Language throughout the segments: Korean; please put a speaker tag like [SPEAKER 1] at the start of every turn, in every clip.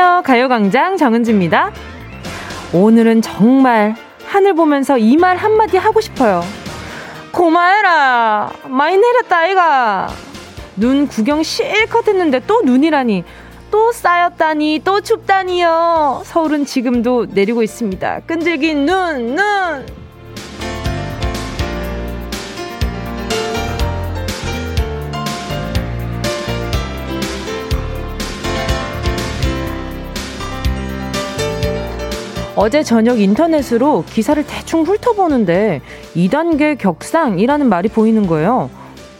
[SPEAKER 1] 안녕하세요. 가요광장 정은지입니다. 오늘은 정말 하늘 보면서 이 말 한마디 하고 싶어요. 고마해라. 많이 내렸다, 아이가. 눈 구경 실컷 했는데 또 눈이라니. 또 쌓였다니, 또 춥다니요. 서울은 지금도 내리고 있습니다. 끈질긴 눈, 눈. 어제 저녁 인터넷으로 기사를 대충 훑어보는데 2단계 격상이라는 말이 보이는 거예요.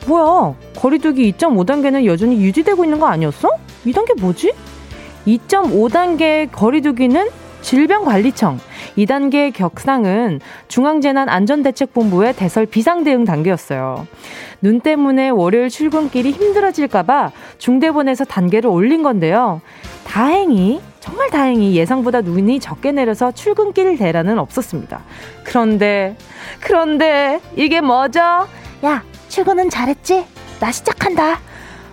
[SPEAKER 1] 뭐야, 거리두기 2.5단계는 여전히 유지되고 있는 거 아니었어? 2단계 뭐지? 2.5단계 거리두기는 질병관리청, 2단계 격상은 중앙재난안전대책본부의 대설 비상대응 단계였어요. 눈 때문에 월요일 출근길이 힘들어질까봐 중대본에서 단계를 올린 건데요. 다행히 정말 다행히 예상보다 눈이 적게 내려서 출근길 대란은 없었습니다. 그런데 그런데 이게 뭐죠? 야 출근은 잘했지? 나 시작한다.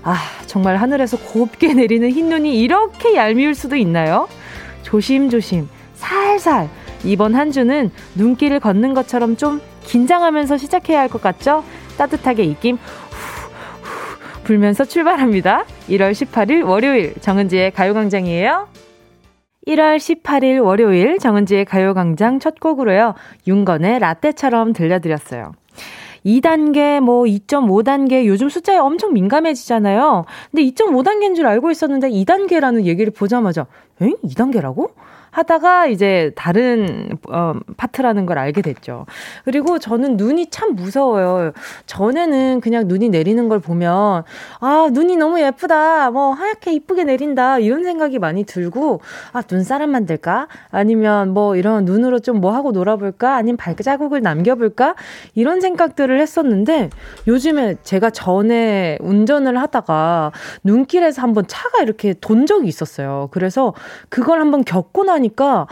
[SPEAKER 1] 아 정말 하늘에서 곱게 내리는 흰눈이 이렇게 얄미울 수도 있나요? 조심조심 살살 이번 한 주는 눈길을 걷는 것처럼 좀 긴장하면서 시작해야 할 것 같죠? 따뜻하게 입김 후, 후, 불면서 출발합니다. 1월 18일 월요일 정은지의 가요광장이에요. 1월 18일 월요일 정은지의 가요광장 첫 곡으로요. 윤건의 라떼처럼 들려드렸어요. 2단계, 뭐 2.5단계, 요즘 숫자에 엄청 민감해지잖아요. 근데 2.5단계인 줄 알고 있었는데 2단계라는 얘기를 보자마자, 엥? 2단계라고? 하다가 이제 다른 어, 파트라는 걸 알게 됐죠. 그리고 저는 눈이 참 무서워요. 전에는 그냥 눈이 내리는 걸 보면 아 눈이 너무 예쁘다, 뭐 하얗게 이쁘게 내린다 이런 생각이 많이 들고 아 눈사람 만들까? 아니면 뭐 이런 눈으로 좀 뭐 하고 놀아볼까? 아니면 발자국을 남겨볼까? 이런 생각들을 했었는데 요즘에 제가 전에 운전을 하다가 눈길에서 한번 차가 이렇게 돈 적이 있었어요. 그래서 그걸 한번 겪고 나니 보니까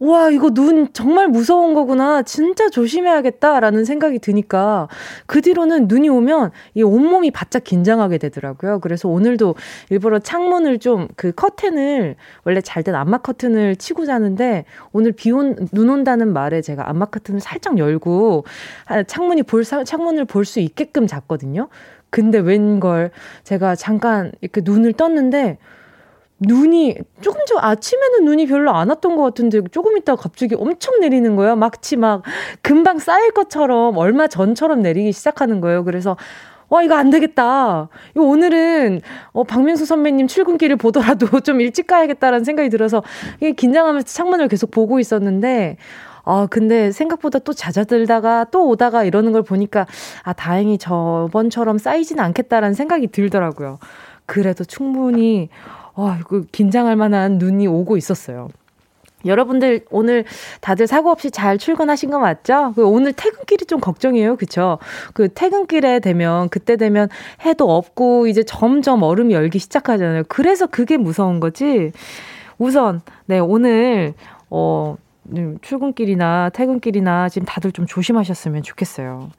[SPEAKER 1] 와, 이거 눈 정말 무서운 거구나. 진짜 조심해야겠다라는 생각이 드니까 그 뒤로는 눈이 오면 이 온몸이 바짝 긴장하게 되더라고요. 그래서 오늘도 일부러 창문을 좀 그 커튼을 원래 잘된 암막 커튼을 치고 자는데 오늘 비 온, 눈 온다는 말에 제가 암막 커튼을 살짝 열고 창문이 볼, 창문을 볼 수 있게끔 잤거든요. 근데 웬걸 제가 잠깐 이렇게 눈을 떴는데 눈이 조금 전 아침에는 눈이 별로 안 왔던 것 같은데 조금 있다가 갑자기 엄청 내리는 거예요. 마치 막 금방 쌓일 것처럼 얼마 전처럼 내리기 시작하는 거예요. 그래서 와, 이거 안 되겠다. 이거 오늘은, 어, 박명수 선배님 출근길을 보더라도 좀 일찍 가야겠다라는 생각이 들어서, 이게 긴장하면서 창문을 계속 보고 있었는데, 아, 근데 생각보다 또 잦아들다가 또 오다가 이러는 걸 보니까, 아, 다행히 저번처럼 쌓이지는 않겠다라는 생각이 들더라고요. 그래도 충분히, 와, 이거 긴장할 만한 눈이 오고 있었어요. 여러분들 오늘 다들 사고 없이 잘 출근하신 거 맞죠? 그 오늘 퇴근길이 좀 걱정이에요. 그쵸? 그 퇴근길에 되면 그때 되면 해도 없고 이제 점점 얼음이 열기 시작하잖아요. 그래서 그게 무서운 거지. 우선 네, 오늘 어 네, 출근길이나 퇴근길이나 지금 다들 좀 조심하셨으면 좋겠어요.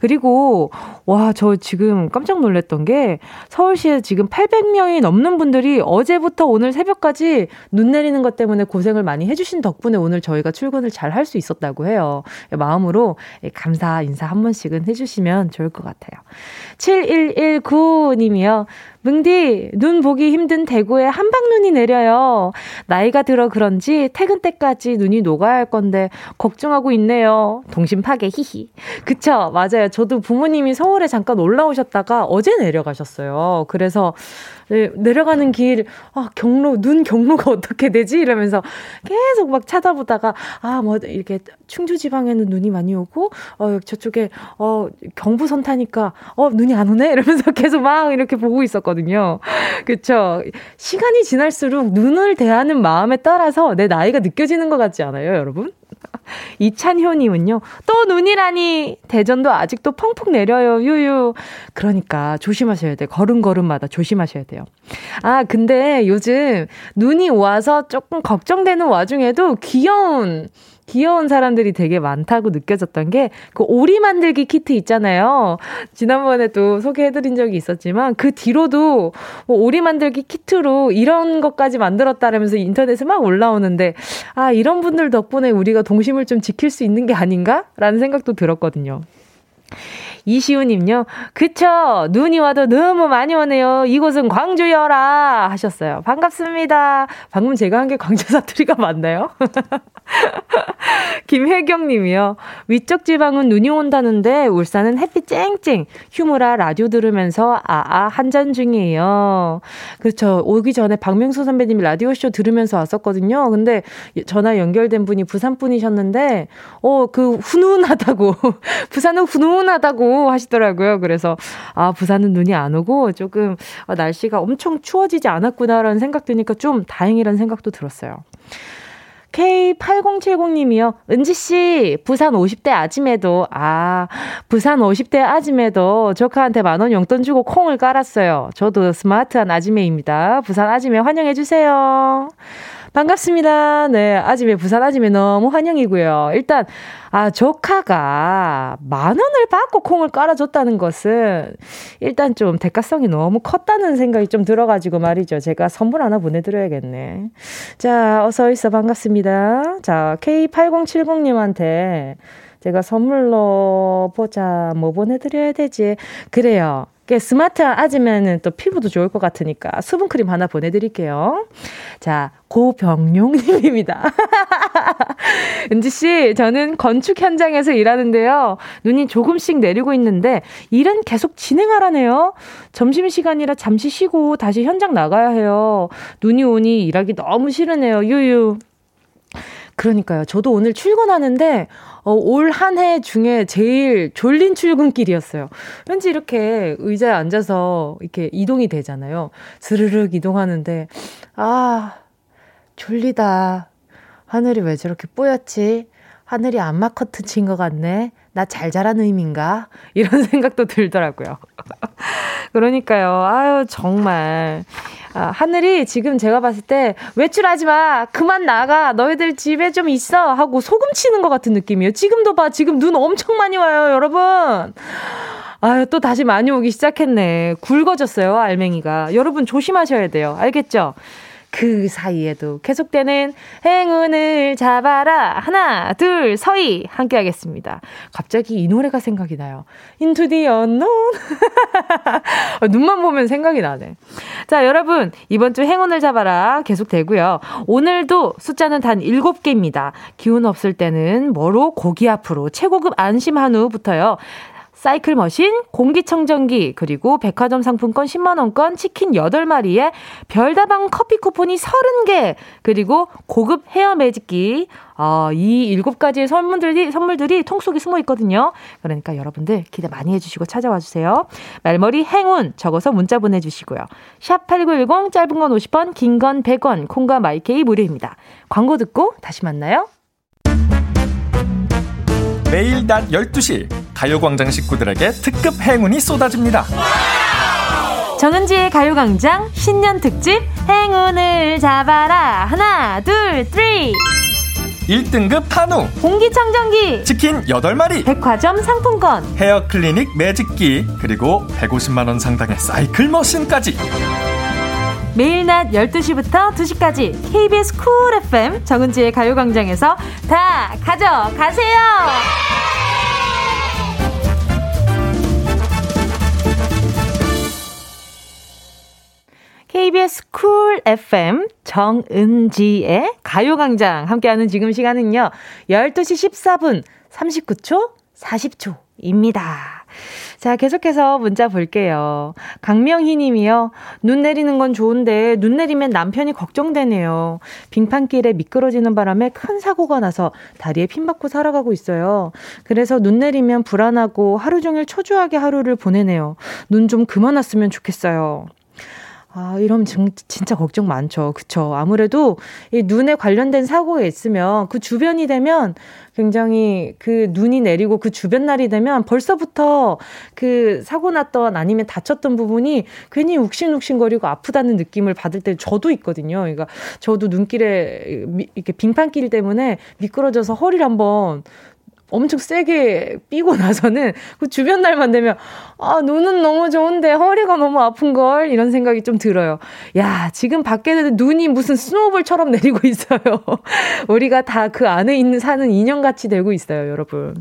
[SPEAKER 1] 그리고, 와, 저 지금 깜짝 놀랐던 게 서울시에 지금 800명이 넘는 분들이 어제부터 오늘 새벽까지 눈 내리는 것 때문에 고생을 많이 해 주신 덕분에 오늘 저희가 출근을 잘 할 수 있었다고 해요. 마음으로 감사 인사 한 번씩은 해 주시면 좋을 것 같아요. 7119님이요. 뭉디, 눈 보기 힘든 대구에 한방눈이 내려요. 나이가 들어 그런지 퇴근 때까지 눈이 녹아야 할 건데 걱정하고 있네요. 동심 파괴 히히. 그쵸, 맞아요. 저도 부모님이 서울에 잠깐 올라오셨다가 어제 내려가셨어요. 그래서 네, 내려가는 길, 아, 경로, 눈 경로가 어떻게 되지? 이러면서 계속 막 찾아보다가, 아, 뭐, 이렇게 충주 지방에는 눈이 많이 오고, 어, 저쪽에, 어, 경부선 타니까, 어, 눈이 안 오네? 이러면서 계속 막 이렇게 보고 있었거든요. 그쵸. 시간이 지날수록 눈을 대하는 마음에 따라서 내 나이가 느껴지는 것 같지 않아요, 여러분? 이찬효님은요, 또 눈이라니! 대전도 아직도 펑펑 내려요, 유유. 그러니까 조심하셔야 돼요. 걸음걸음마다 조심하셔야 돼요. 아, 근데 요즘 눈이 와서 조금 걱정되는 와중에도 귀여운 귀여운 사람들이 되게 많다고 느껴졌던 게 그 오리 만들기 키트 있잖아요. 지난번에도 소개해드린 적이 있었지만 그 뒤로도 뭐 오리 만들기 키트로 이런 것까지 만들었다라면서 인터넷에 막 올라오는데 아 이런 분들 덕분에 우리가 동심을 좀 지킬 수 있는 게 아닌가 라는 생각도 들었거든요. 이시우님요. 그쵸. 눈이 와도 너무 많이 오네요. 이곳은 광주여라. 하셨어요. 반갑습니다. 방금 제가 한 게 광주 사투리가 맞나요? 김혜경 님이요. 위쪽 지방은 눈이 온다는데 울산은 햇빛 쨍쨍. 휴무라 라디오 들으면서 아아 한잔 중이에요. 그렇죠. 오기 전에 박명수 선배님이 라디오쇼 들으면서 왔었거든요. 근데 전화 연결된 분이 부산 분이셨는데 어, 그 훈훈하다고. 부산은 훈훈하다고 하시더라고요. 그래서 아, 부산은 눈이 안 오고 조금 아, 날씨가 엄청 추워지지 않았구나라는 생각 드니까 좀 다행이라는 생각도 들었어요. K8070님이요. 은지씨, 부산 50대 아침에도, 아, 부산 50대 아침에도 조카한테 만원 용돈 주고 콩을 깔았어요. 저도 스마트한 아지매입니다. 부산 아지매 환영해주세요. 반갑습니다. 네, 아지매, 부산 아지매 너무 환영이고요. 일단, 아, 조카가 만 원을 받고 콩을 깔아줬다는 것은 일단 좀 대가성이 너무 컸다는 생각이 좀 들어가지고 말이죠. 제가 선물 하나 보내드려야겠네. 자, 어서 있어. 반갑습니다. 자, K8070님한테 제가 선물로 보자. 뭐 보내드려야 되지? 그래요. 스마트한 아지매는 또 피부도 좋을 것 같으니까 수분크림 하나 보내드릴게요. 자, 고병용님입니다. 은지씨, 저는 건축 현장에서 일하는데요. 눈이 조금씩 내리고 있는데, 일은 계속 진행하라네요. 점심시간이라 잠시 쉬고 다시 현장 나가야 해요. 눈이 오니 일하기 너무 싫으네요. 유유. 그러니까요. 저도 오늘 출근하는데, 어, 올 한 해 중에 제일 졸린 출근길이었어요. 왠지 이렇게 의자에 앉아서 이렇게 이동이 되잖아요. 스르륵 이동하는데, 아, 졸리다. 하늘이 왜 저렇게 뿌옇지? 하늘이 안마 커튼 친 것 같네. 나 잘 자라는 의미인가? 이런 생각도 들더라고요. 그러니까요. 아유, 정말. 아, 하늘이 지금 제가 봤을 때 외출하지 마. 그만 나가. 너희들 집에 좀 있어. 하고 소금 치는 것 같은 느낌이에요. 지금도 봐. 지금 눈 엄청 많이 와요, 여러분. 아유, 또 다시 많이 오기 시작했네. 굵어졌어요, 알맹이가. 여러분 조심하셔야 돼요. 알겠죠? 그 사이에도 계속되는 행운을 잡아라. 하나, 둘, 서희. 함께 하겠습니다. 갑자기 이 노래가 생각이 나요. Into the unknown. 눈만 보면 생각이 나네. 자, 여러분. 이번 주 행운을 잡아라. 계속되고요. 오늘도 숫자는 단 7개입니다. 기운 없을 때는 뭐로 고기 앞으로 최고급 안심 한우부터요. 사이클 머신, 공기청정기, 그리고 백화점 상품권 10만원권, 치킨 8마리에 별다방 커피 쿠폰이 30개, 그리고 고급 헤어 매직기, 어, 이 7가지의 선물들이, 선물들이 통 속에 숨어 있거든요. 그러니까 여러분들 기대 많이 해주시고 찾아와 주세요. 말머리 행운 적어서 문자 보내주시고요. 샵8910 짧은 건 50원, 긴 건 100원, 콩과 마이케이 무료입니다. 광고 듣고 다시 만나요.
[SPEAKER 2] 매일 낮 12시 가요광장 식구들에게 특급 행운이 쏟아집니다.
[SPEAKER 1] 정은지의 가요광장 신년 특집 행운을 잡아라. 하나 둘 three.
[SPEAKER 2] 1등급 한우.
[SPEAKER 1] 공기청정기.
[SPEAKER 2] 치킨 8마리.
[SPEAKER 1] 백화점 상품권.
[SPEAKER 2] 헤어 클리닉 매직기. 그리고 150만원 상당의 사이클 machine까지.
[SPEAKER 1] 매일 낮 12시부터 2시까지 KBS Cool FM 정은지의 가요광장에서 다 가져가세요. KBS 쿨 FM 정은지의 가요광장 함께하는 지금 시간은요. 12시 14분 39초 40초입니다. 자, 계속해서 문자 볼게요. 강명희 님이요. 눈 내리는 건 좋은데 눈 내리면 남편이 걱정되네요. 빙판길에 미끄러지는 바람에 큰 사고가 나서 다리에 핀 받고 살아가고 있어요. 그래서 눈 내리면 불안하고 하루 종일 초조하게 하루를 보내네요. 눈 좀 그만 왔으면 좋겠어요. 아, 이러면 진짜 걱정 많죠. 그쵸. 아무래도 이 눈에 관련된 사고가 있으면 그 주변이 되면 굉장히 그 눈이 내리고 그 주변 날이 되면 벌써부터 그 사고 났던 아니면 다쳤던 부분이 괜히 욱신욱신거리고 아프다는 느낌을 받을 때 저도 있거든요. 그러니까 저도 눈길에 이렇게 빙판길 때문에 미끄러져서 허리를 한번 엄청 세게 삐고 나서는 그 주변 날만 되면 아 눈은 너무 좋은데 허리가 너무 아픈 걸 이런 생각이 좀 들어요. 야 지금 밖에는 눈이 무슨 스노우볼처럼 내리고 있어요. 우리가 다 그 안에 있는 사는 인형 같이 되고 있어요, 여러분.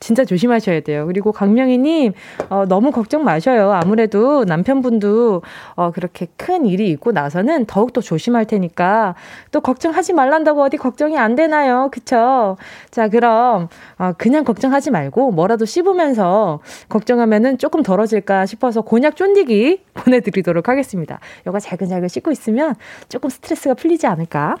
[SPEAKER 1] 진짜 조심하셔야 돼요. 그리고 강명희님 어, 너무 걱정 마셔요. 아무래도 남편분도 어, 그렇게 큰 일이 있고 나서는 더욱 더 조심할 테니까 또 걱정하지 말란다고 어디 걱정이 안 되나요, 그쵸? 자 그럼 어, 그냥 걱정하지 말고 뭐라도 씹으면서 걱정하면은 조금 덜어질까 싶어서 곤약 쫀디기 보내드리도록 하겠습니다. 이거 잘근잘근 씹고 있으면 조금 스트레스가 풀리지 않을까?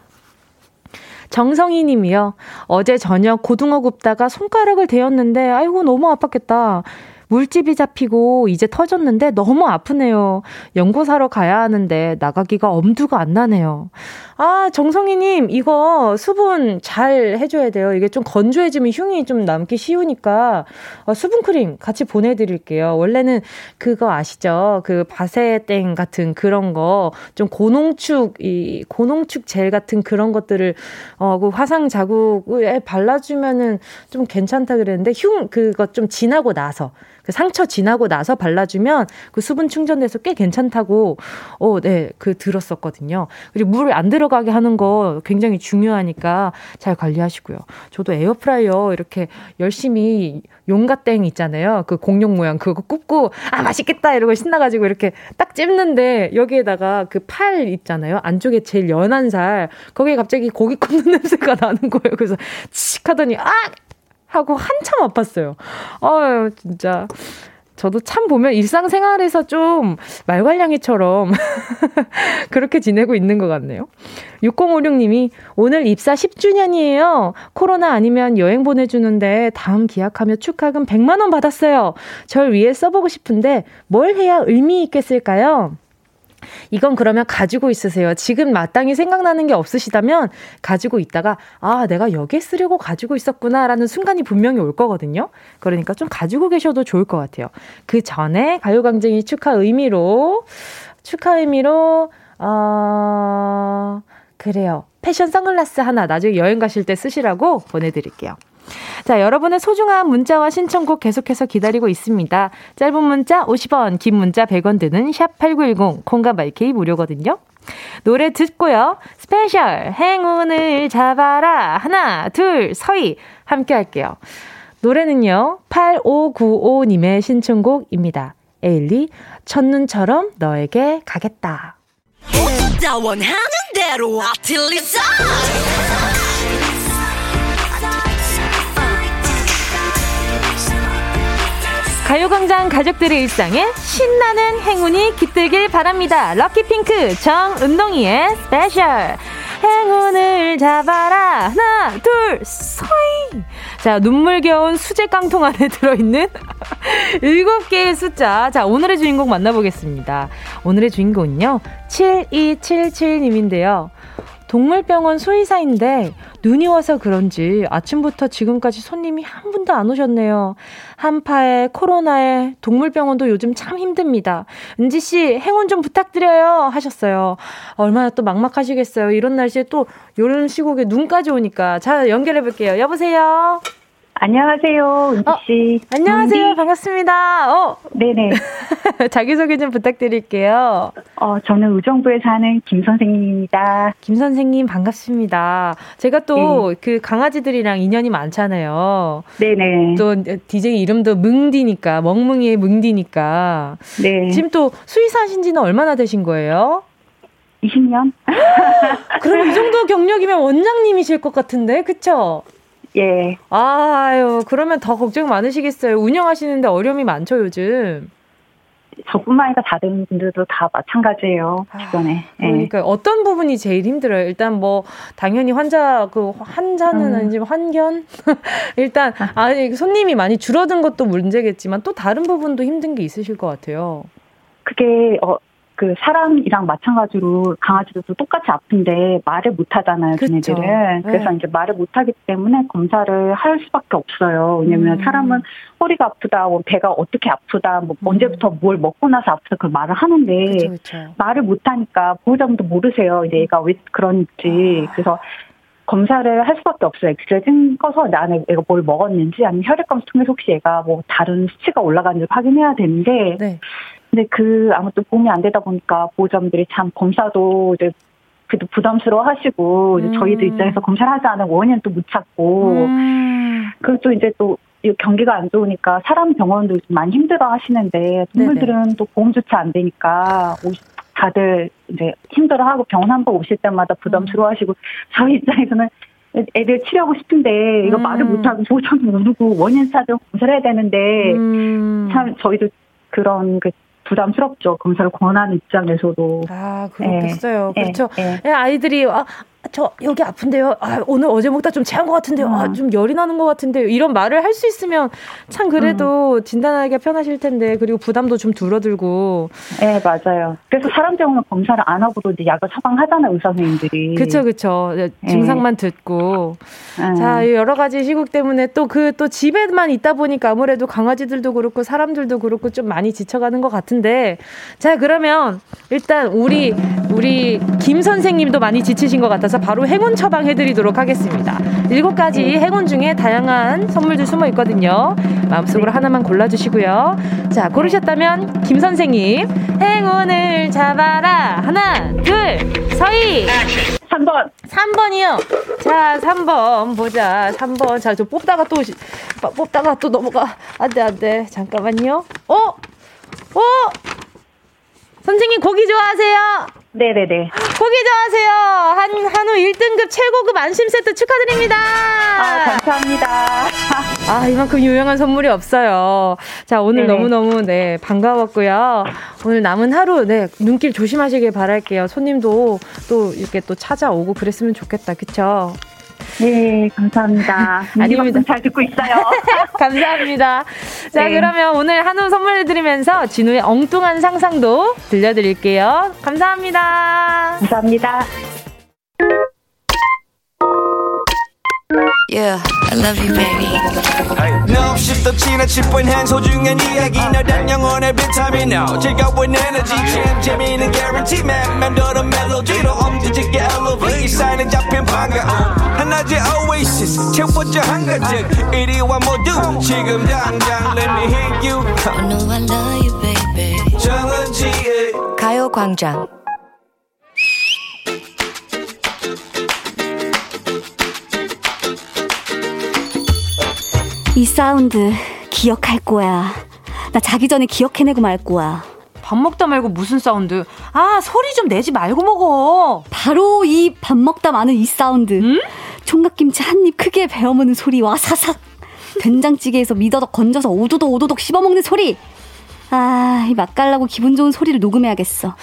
[SPEAKER 1] 정성희 님이요. 어제 저녁 고등어 굽다가 손가락을 대었는데, 아이고, 너무 아팠겠다. 물집이 잡히고 이제 터졌는데 너무 아프네요. 연고 사러 가야 하는데 나가기가 엄두가 안 나네요. 아, 정성희님, 이거 수분 잘 해줘야 돼요. 이게 좀 건조해지면 흉이 좀 남기 쉬우니까 어, 수분크림 같이 보내드릴게요. 원래는 그거 아시죠? 그 바세땡 같은 그런 거, 좀 고농축, 이 고농축 젤 같은 그런 것들을 어, 그 화상 자국에 발라주면은 좀 괜찮다 그랬는데 흉, 그거 좀 지나고 나서 그 상처 지나고 나서 발라주면 그 수분 충전돼서 꽤 괜찮다고, 어, 네, 그 들었었거든요. 그리고 물을 안 들어가게 하는 거 굉장히 중요하니까 잘 관리하시고요. 저도 에어프라이어 이렇게 열심히 용가땡 있잖아요. 그 공룡 모양 그거 굽고, 아, 맛있겠다! 이러고 신나가지고 이렇게 딱 찝는데 여기에다가 그 팔 있잖아요. 안쪽에 제일 연한 살, 거기에 갑자기 고기 굽는 냄새가 나는 거예요. 그래서 칙 하더니, 아! 하고 한참 아팠어요. 아유, 진짜. 저도 참 보면 일상생활에서 좀 말괄량이처럼 그렇게 지내고 있는 것 같네요. 6056님이 오늘 입사 10주년이에요. 코로나 아니면 여행 보내주는데 다음 기약하며 축하금 100만원 받았어요. 절 위해 써보고 싶은데 뭘 해야 의미 있겠을까요? 이건 그러면 가지고 있으세요. 지금 마땅히 생각나는 게 없으시다면 가지고 있다가 아, 내가 여기에 쓰려고 가지고 있었구나라는 순간이 분명히 올 거거든요. 그러니까 좀 가지고 계셔도 좋을 것 같아요. 그 전에 가요광쟁이 축하 의미로 축하 의미로 어 그래요. 패션 선글라스 하나 나중에 여행 가실 때 쓰시라고 보내드릴게요. 자, 여러분의 소중한 문자와 신청곡 계속해서 기다리고 있습니다. 짧은 문자 50원, 긴 문자 100원 드는 샵8910, 콩과 마이케이 무료거든요. 노래 듣고요. special 행운을 잡아라. 하나, 둘, 서이. 함께 할게요. 노래는요. 8595님의 신청곡입니다. 에일리, 첫눈처럼 너에게 가겠다. 원하는 대로 아틀리사 가요광장 가족들의 일상에 신나는 행운이 깃들길 바랍니다. lucky pink 정은동이의 special. 행운을 잡아라. 하나, 둘, 서이. 자, 눈물겨운 수제 깡통 안에 들어있는 일곱 개의 숫자. 자, 오늘의 주인공 만나보겠습니다. 오늘의 주인공은요, 7277님인데요. 동물병원 수의사인데 눈이 와서 그런지 아침부터 지금까지 손님이 한 분도 안 오셨네요. 한파에 코로나에 동물병원도 요즘 참 힘듭니다. 은지 씨 행운 좀 부탁드려요 하셨어요. 얼마나 또 막막하시겠어요. 이런 날씨에 또 이런 시국에 눈까지 오니까 자 연결해 볼게요. 여보세요.
[SPEAKER 3] 안녕하세요, 은지 어, 씨.
[SPEAKER 1] 어, 안녕하세요, 은지? 반갑습니다. 어,
[SPEAKER 3] 네네.
[SPEAKER 1] 자기소개 좀 부탁드릴게요.
[SPEAKER 3] 어, 저는 의정부에 사는 김 선생님입니다.
[SPEAKER 1] 김 선생님 반갑습니다. 제가 또그 네. 그 강아지들이랑 인연이 많잖아요.
[SPEAKER 3] 네네.
[SPEAKER 1] 또 DJ 이름도 뭉디니까 멍뭉이의 뭉디니까. 네. 지금 또 수의사하신 지는 얼마나 되신 거예요?
[SPEAKER 3] 20년?
[SPEAKER 1] 그럼 이 정도 경력이면 원장님이실 것 같은데, 그쵸?
[SPEAKER 3] 예.
[SPEAKER 1] 아유, 그러면 더 걱정 많으시겠어요. 운영하시는데 어려움이 많죠, 요즘.
[SPEAKER 3] 저뿐만 아니라 다른 분들도 다 마찬가지예요 아, 주변에.
[SPEAKER 1] 아, 그러니까 예. 어떤 부분이 제일 힘들어요? 일단 뭐 당연히 환자 그 환자는 음. 아니지만 환견 일단 아 손님이 많이 줄어든 것도 문제겠지만 또 다른 부분도 힘든 게 있으실 것 같아요.
[SPEAKER 3] 그게 어 그 사람이랑 마찬가지로 강아지들도 똑같이 아픈데 말을 못 하잖아요, 걔네들은. 네. 그래서 이제 말을 못 하기 때문에 검사를 할 수밖에 없어요. 왜냐면 음. 사람은 허리가 아프다, 뭐 배가 어떻게 아프다, 뭐 음. 언제부터 뭘 먹고 나서 아프다 그 말을 하는데 그쵸, 그쵸. 말을 못 하니까 보호자분도 모르세요. 이제 얘가 왜 그런지. 아. 그래서 검사를 할 수밖에 없어요. 엑스레이 찍어서 나는 얘가 뭘 먹었는지 아니면 혈액 검사 통해서 혹시 얘가 뭐 다른 수치가 올라가는지 확인해야 되는데 네. 근데 그 아무튼 도움이 안 되다 보니까 보호자분들이 참 검사도 이제 그래도 부담스러워 하시고 음. 저희들 입장에서 검사를 하지 않은 원인 또못 찾고 음. 그리고 또 이제 또 경기가 안 좋으니까 사람 병원도 많이 힘들어 하시는데 동물들은 네네. 또 보험 조치 안 되니까 다들 이제 힘들어하고 병원 한 번 오실 때마다 부담스러워하시고 저희 입장에서는 애들 치료하고 싶은데 이거 음. 말을 못하고 보호자도 모르고 원인 찾아 검사를 해야 되는데 음. 참 저희도 그런 그 부담스럽죠. 검사를 권하는 입장에서도.
[SPEAKER 1] 아, 그렇겠어요. 예, 그렇죠. 예, 예. 아이들이 아, 저 여기 아픈데요. 아, 오늘 어제 먹다 좀 체한 것 같은데요. 아, 음. 아, 좀 열이 나는 것 같은데요. 이런 말을 할 수 있으면 참 그래도 음. 진단하기가 편하실 텐데 그리고 부담도 좀 줄어들고.
[SPEAKER 3] 네 맞아요. 그래서 사람 병원 검사를 안 하고도 이제 약을 처방하잖아요 의사 선생님들이.
[SPEAKER 1] 그렇죠 그렇죠. 증상만 네. 듣고. 네. 자 여러 가지 시국 때문에 또 그또 그, 집에만 있다 보니까 아무래도 강아지들도 그렇고 사람들도 그렇고 좀 많이 지쳐가는 것 같은데 자 그러면 일단 우리 우리 김 선생님도 많이 지치신 것 같아서. 바로 행운 처방해드리도록 하겠습니다. 일곱 가지 네. 행운 중에 다양한 선물들 숨어 있거든요. 마음속으로 네. 하나만 골라주시고요. 자, 고르셨다면 김 선생님 행운을 잡아라. 하나, 둘, 서희.
[SPEAKER 3] 3번.
[SPEAKER 1] 3번이요. 자, 3번 보자. 3번. 자, 저 뽑다가 또 뽑다가 또 넘어가. 안 돼, 안 돼. 잠깐만요. 어? 어? 선생님 고기 좋아하세요?
[SPEAKER 3] 네네네.
[SPEAKER 1] 고기 좋아하세요. 한, 한우 1등급 최고급 안심 세트 축하드립니다.
[SPEAKER 3] 아, 감사합니다.
[SPEAKER 1] 아, 이만큼 유명한 선물이 없어요. 자, 오늘 네네. 너무너무, 네, 반가웠고요. 오늘 남은 하루, 네, 눈길 조심하시길 바랄게요. 손님도 또 이렇게 또 찾아오고 그랬으면 좋겠다. 그쵸?
[SPEAKER 3] 네, 감사합니다. 아닙니다. 잘 듣고 있어요.
[SPEAKER 1] 감사합니다. 자, 네. 그러면 오늘 한우 선물 드리면서 진우의 엉뚱한 상상도 들려드릴게요. 감사합니다.
[SPEAKER 3] 감사합니다.
[SPEAKER 4] Yeah, I love you, baby. No, 없이 또 지나칠 뻔한 소중한 이야기 너란 영혼의 비타민 O 즐거운 에너지 참 재미있는 guarantee man 맘대로 멜로디로 엄지짓게 elevate 사인은 잡힌 반가움 하나의 oasis 채워져 한가득 이리와 모두 지금 당장 let me hit you I know I love you, baby. 정은지의 가요광장
[SPEAKER 5] 이 사운드 기억할 거야. 나 자기 전에 기억해내고 말 거야.
[SPEAKER 1] 밥 먹다 말고 무슨 사운드? 아, 소리 좀 내지 말고 먹어.
[SPEAKER 5] 바로 이 밥 먹다 마는 이 사운드. 응? 총각김치 한 입 크게 베어 먹는 소리 와사삭. 된장찌개에서 미더덕 건져서 오도독 오도독 씹어먹는 소리. 아, 이 맛깔나고 기분 좋은 소리를 녹음해야겠어.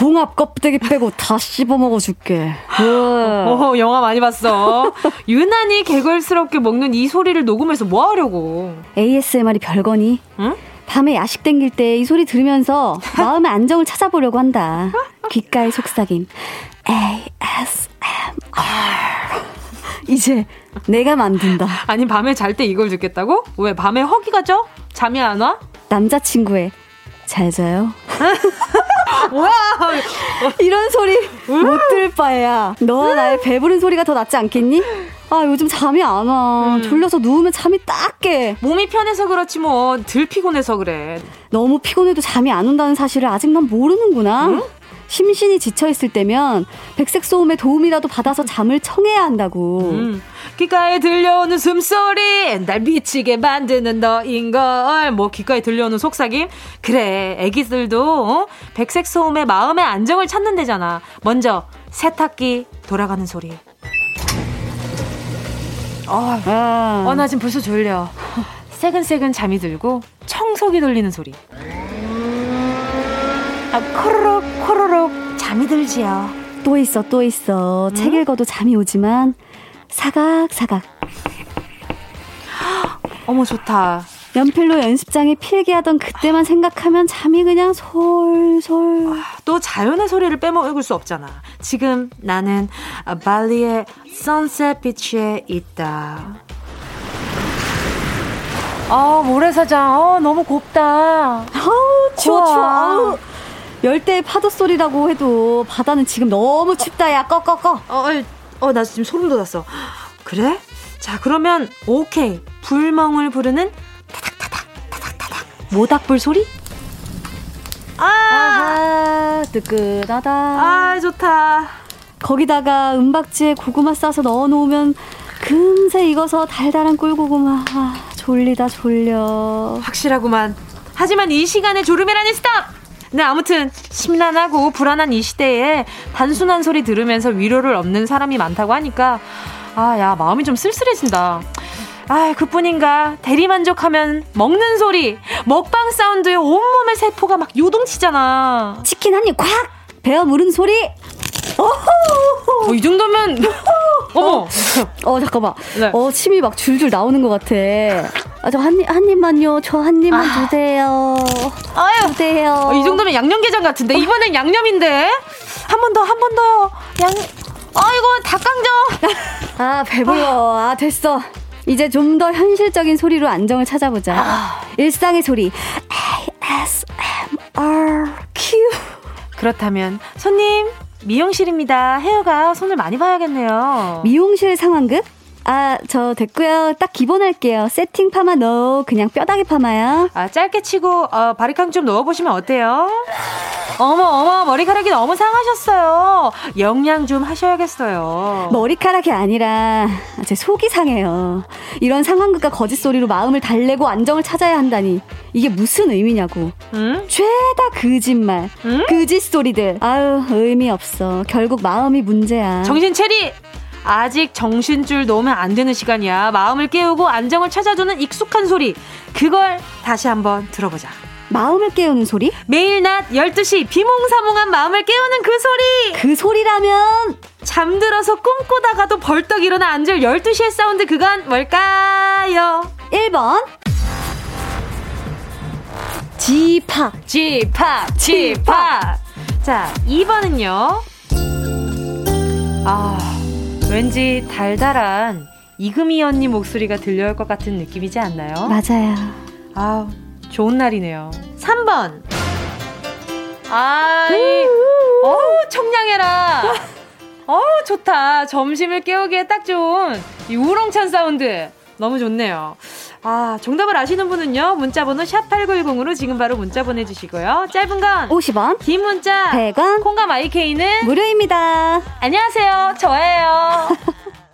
[SPEAKER 5] 홍합 껍데기 빼고 다 씹어 먹어 줄게.
[SPEAKER 1] 어, 영화 많이 봤어. 유난히 개걸스럽게 먹는 이 소리를 녹음해서 뭐 하려고?
[SPEAKER 5] ASMR이 별거니? 응? 밤에 야식 땡길 때 이 소리 들으면서 마음의 안정을 찾아보려고 한다. 귓가의 속삭임. ASMR. 이제 내가 만든다.
[SPEAKER 1] 아니, 밤에 잘 때 이걸 듣겠다고? 왜, 밤에 허기가 져? 잠이 안 와?
[SPEAKER 5] 남자친구의 잘 자요.
[SPEAKER 1] 뭐야?
[SPEAKER 5] 이런 소리 못 들을 바에야. 너와 나의 배부른 소리가 더 낫지 않겠니? 아 요즘 잠이 안 와. 음. 졸려서 누우면 잠이 딱 깨.
[SPEAKER 1] 몸이 편해서 그렇지 뭐 덜 피곤해서 그래.
[SPEAKER 5] 너무 피곤해도 잠이 안 온다는 사실을 아직 난 모르는구나. 응? 심신이 지쳐 있을 때면 백색 소음의 도움이라도 받아서 잠을 청해야 한다고. 음.
[SPEAKER 1] 귓가에 들려오는 숨소리, 날 미치게 만드는 너인걸. 뭐, 귓가에 들려오는 속삭임? 그래, 애기들도, 어? 백색 소음의 마음의 안정을 찾는 데잖아. 먼저, 세탁기 돌아가는 소리. 어, 아. 어, 나 지금 벌써 졸려. 새근새근 잠이 들고, 청소기 돌리는 소리. 아, 코로록 코로록 잠이 들지요.
[SPEAKER 5] 또 있어 또 있어. 음? 책 읽어도 잠이 오지만 사각 사각.
[SPEAKER 1] 어머 좋다.
[SPEAKER 5] 연필로 연습장에 필기하던 그때만 생각하면 잠이 그냥 솔솔.
[SPEAKER 1] 아, 또 자연의 소리를 빼먹을 수 없잖아. 지금 나는 발리의 선셋 비치에 있다. 아, 모래사장. 어, 너무 곱다.
[SPEAKER 5] 아우, 추워, 추워. 아우. 열대 파도 소리라고 해도 바다는 지금 너무 춥다. 야, 꺼, 꺼, 꺼.
[SPEAKER 1] 어, 어, 나 지금 소름 돋았어. 그래? 자, 그러면, 오케이. 불멍을 부르는 타닥타닥, 타닥타닥. 모닥불 소리?
[SPEAKER 5] 아! 아하, 뜨끈하다.
[SPEAKER 1] 아, 좋다.
[SPEAKER 5] 거기다가 은박지에 고구마 싸서 넣어 놓으면 금세 익어서 달달한 꿀고구마. 아, 졸리다 졸려.
[SPEAKER 1] 확실하구만. 하지만 이 시간에 졸음이라니 스탑! 네, 아무튼 심란하고 불안한 이 시대에 단순한 소리 들으면서 위로를 얻는 사람이 많다고 하니까 아, 야, 마음이 좀 쓸쓸해진다. 아, 그뿐인가. 대리만족하면 먹는 소리, 먹방 사운드에 온몸의 세포가 막 요동치잖아.
[SPEAKER 5] 치킨 한 입 콱! 베어 물은 소리!
[SPEAKER 1] 어, 이 정도면 어머.
[SPEAKER 5] 어, 잠깐만. 네. 어, 침이 막 줄줄 나오는 것 같아. 아, 저 한, 입, 한 입만요. 저 한 입만 아. 주세요. 아유. 주세요.
[SPEAKER 1] 어, 이 정도면 양념게장 같은데. 이번엔 양념인데. 한 번 더, 한 번 더요. 양, 아이고, 닭강정.
[SPEAKER 5] 아, 배불러. 아, 됐어. 이제 좀 더 현실적인 소리로 안정을 찾아보자. 아. 일상의 소리. ASMR Q.
[SPEAKER 1] 그렇다면, 손님, 미용실입니다. 헤어가 손을 많이 봐야겠네요.
[SPEAKER 5] 미용실 상황극? 아, 저 됐고요. 딱 기본 할게요. 세팅 파마 넣어. 그냥 뼈다귀 파마야.
[SPEAKER 1] 아, 짧게 치고 어, 바리캉 좀 넣어보시면 어때요? 어머, 어머, 머리카락이 너무 상하셨어요. 영양 좀 하셔야겠어요.
[SPEAKER 5] 머리카락이 아니라 제 속이 상해요. 이런 상황극과 거짓소리로 마음을 달래고 안정을 찾아야 한다니. 이게 무슨 의미냐고. 응? 죄다 거짓말. 응? 거짓소리들. 아유, 의미 없어. 결국 마음이 문제야.
[SPEAKER 1] 정신 체리! 아직 정신줄 놓으면 안 되는 시간이야. 마음을 깨우고 안정을 찾아주는 익숙한 소리. 그걸 다시 한번 들어보자.
[SPEAKER 5] 마음을 깨우는 소리?
[SPEAKER 1] 매일 낮 12시 비몽사몽한 마음을 깨우는 그 소리!
[SPEAKER 5] 그 소리라면
[SPEAKER 1] 잠들어서 꿈꾸다가도 벌떡 일어나 앉을 12시의 사운드 그건 뭘까요?
[SPEAKER 5] 1번 지팍
[SPEAKER 1] 지팍 지팍 자 2번은요 아 왠지 달달한 이금희 언니 목소리가 들려올 것 같은 느낌이지 않나요?
[SPEAKER 5] 맞아요.
[SPEAKER 1] 아, 좋은 날이네요. 3번. 아, 이, 어우, 청량해라. 어우, 좋다. 점심을 깨우기에 딱 좋은 이 우렁찬 사운드. 너무 좋네요. 아, 정답을 아시는 분은요. 문자 번호 샵8910으로 지금 바로 문자 보내 주시고요. 짧은 건
[SPEAKER 5] 50원,
[SPEAKER 1] 긴 문자
[SPEAKER 5] 100원,
[SPEAKER 1] 콩과 마이케이는
[SPEAKER 5] 무료입니다.
[SPEAKER 1] 안녕하세요. 저예요.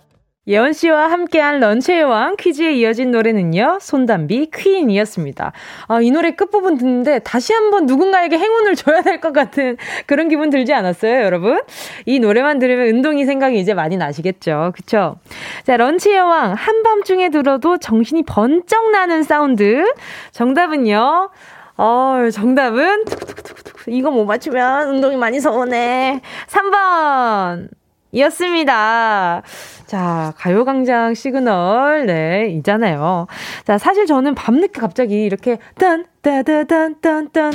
[SPEAKER 1] 예원 씨와 함께한 런치의 왕 퀴즈에 이어진 노래는요, 손담비 퀸이었습니다. 아, 이 노래 끝부분 듣는데 다시 한번 누군가에게 행운을 줘야 될 것 같은 그런 기분 들지 않았어요, 여러분? 이 노래만 들으면 운동이 생각이 이제 많이 나시겠죠. 그쵸? 자, 런치의 왕, 한밤중에 들어도 정신이 번쩍 나는 사운드. 정답은요, 어, 정답은, 이거 못 맞추면 운동이 많이 서운해. 3번! 이었습니다. 자, 가요광장 시그널, 네, 있잖아요. 자, 사실 저는 밤늦게 갑자기 이렇게, 딴, 따다단, 딴, 딴.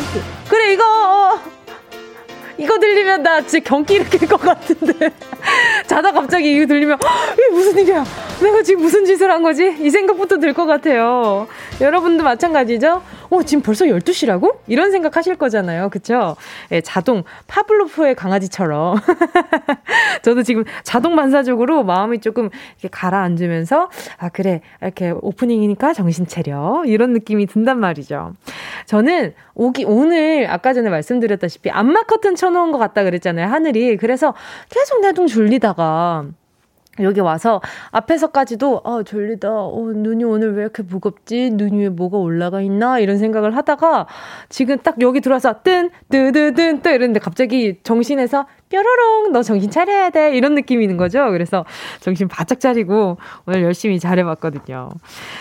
[SPEAKER 1] 그래, 이거! 이거 들리면 나 진짜 경기 일으킬 것 같은데. 자다 갑자기 이거 들리면, 이게 무슨 일이야? 내가 지금 무슨 짓을 한 거지? 이 생각부터 들 것 같아요. 여러분도 마찬가지죠? 어, 지금 벌써 12시라고? 이런 생각 하실 거잖아요. 그쵸? 예, 자동, 파블로프의 강아지처럼. 저도 지금 자동 반사적으로 마음이 조금 이렇게 가라앉으면서, 아, 그래. 이렇게 오프닝이니까 정신 차려. 이런 느낌이 든단 말이죠. 저는 오기, 오늘 아까 전에 말씀드렸다시피 안마 커튼 쳐놓은 것 같다 그랬잖아요. 하늘이. 그래서 계속 내동 졸리다가 여기 와서 앞에서까지도 아 졸리다. 어, 눈이 오늘 왜 이렇게 무겁지? 눈 위에 뭐가 올라가 있나? 이런 생각을 하다가 지금 딱 여기 들어와서 뜬 뜨드든 뜨 이랬는데 갑자기 정신에서 뾰로롱 너 정신 차려야 돼 이런 느낌이 있는 거죠. 그래서 정신 바짝 차리고 오늘 열심히 잘해봤거든요.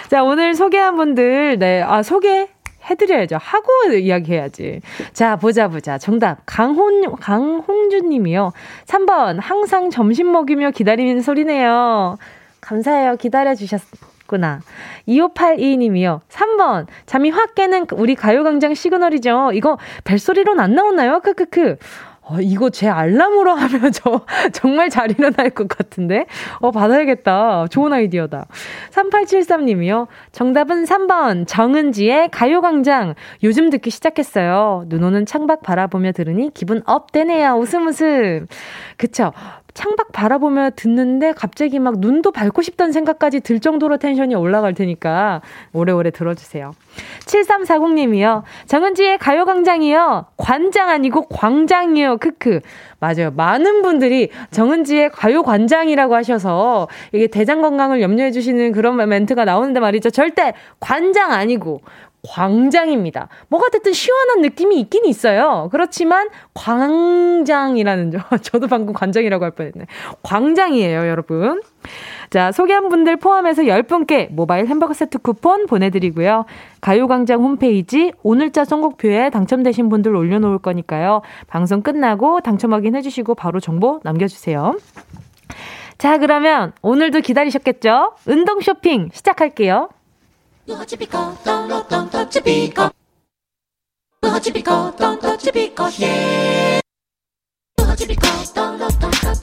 [SPEAKER 1] 자 오늘 소개한 분들 네아 소개 해드려야죠. 하고 이야기해야지. 자, 보자, 보자. 정답. 강혼, 강홍준 님이요. 3번. 항상 점심 먹이며 기다리는 소리네요. 감사해요. 기다려주셨, 하셨구나. 2582 님이요. 3번. 잠이 확 깨는 우리 가요광장 시그널이죠. 이거 벨소리로는 안 나오나요? 크크크. 어, 이거 제 알람으로 하면 저 정말 잘 일어날 것 같은데? 어, 받아야겠다. 좋은 아이디어다. 3873님이요. 정답은 3번. 정은지의 가요광장. 요즘 듣기 시작했어요. 눈 오는 창밖 바라보며 들으니 기분 up 되네요. 웃음 웃음. 그쵸. 창밖 바라보며 듣는데 갑자기 막 눈도 밟고 싶다는 생각까지 들 정도로 텐션이 올라갈 테니까 오래오래 들어주세요. 7340님이요. 정은지의 가요광장이요. 관장 아니고 광장이요. 크크. 맞아요. 많은 분들이 정은지의 가요관장이라고 하셔서 이게 대장 건강을 염려해 주시는 그런 멘트가 나오는데 말이죠. 절대 관장 아니고 광장입니다. 뭐가 됐든 시원한 느낌이 있긴 있어요. 그렇지만 광장이라는 점. 저도 방금 관장이라고 할 뻔했네. 광장이에요, 여러분. 자, 소개한 분들 포함해서 10분께 모바일 햄버거 세트 쿠폰 보내드리고요. 가요광장 홈페이지 오늘자 선곡표에 당첨되신 분들 올려놓을 거니까요. 방송 끝나고 당첨 확인해주시고 바로 정보 남겨주세요. 자, 그러면 오늘도 기다리셨겠죠? 운동 쇼핑 시작할게요.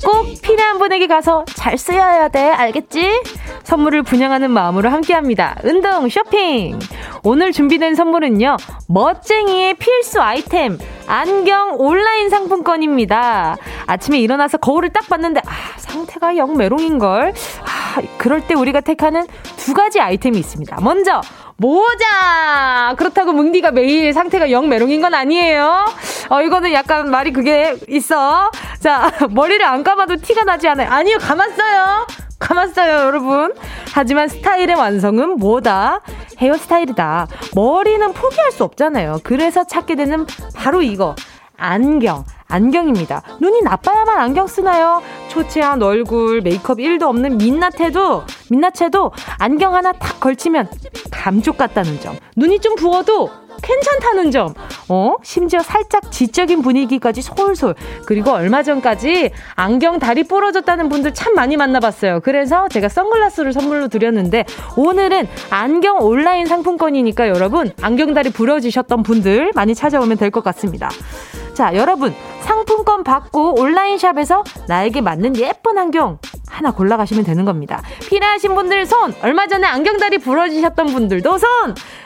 [SPEAKER 1] 꼭 필요한 분에게 가서 잘 쓰여야 돼. 알겠지? 선물을 분양하는 마음으로 함께합니다. 운동 쇼핑. 오늘 준비된 선물은요. 멋쟁이의 필수 아이템 안경 온라인 상품권입니다. 아침에 일어나서 거울을 딱 봤는데 아, 상태가 영 메롱인걸. 아, 그럴 때 우리가 택하는 두 가지 아이템이 있습니다. 먼저 모자! 그렇다고 뭉디가 매일 상태가 영 메롱인 건 아니에요. 어, 이거는 약간 말이 그게 있어. 자, 머리를 안 감아도 티가 나지 않아요. 아니요, 감았어요. 감았어요, 여러분. 하지만 스타일의 완성은 뭐다? 헤어스타일이다. 머리는 포기할 수 없잖아요. 그래서 찾게 되는 바로 이거. 안경. 안경입니다. 눈이 나빠야만 안경 쓰나요? 초췌한 얼굴, 메이크업 1도 없는 민낯해도, 민낯해도 안경 하나 탁 걸치면 감쪽 같다는 점. 눈이 좀 부어도 괜찮다는 점. 어? 심지어 살짝 지적인 분위기까지 솔솔. 그리고 얼마 전까지 안경 다리 부러졌다는 분들 참 많이 만나봤어요. 그래서 제가 선글라스를 선물로 드렸는데 오늘은 안경 온라인 상품권이니까 여러분 안경 다리 부러지셨던 분들 많이 찾아오면 될 것 같습니다. 자, 여러분 상품권 받고 온라인샵에서 나에게 맞는 예쁜 안경 하나 골라가시면 되는 겁니다. 필요하신 분들 손! 얼마 전에 안경다리 부러지셨던 분들도 손!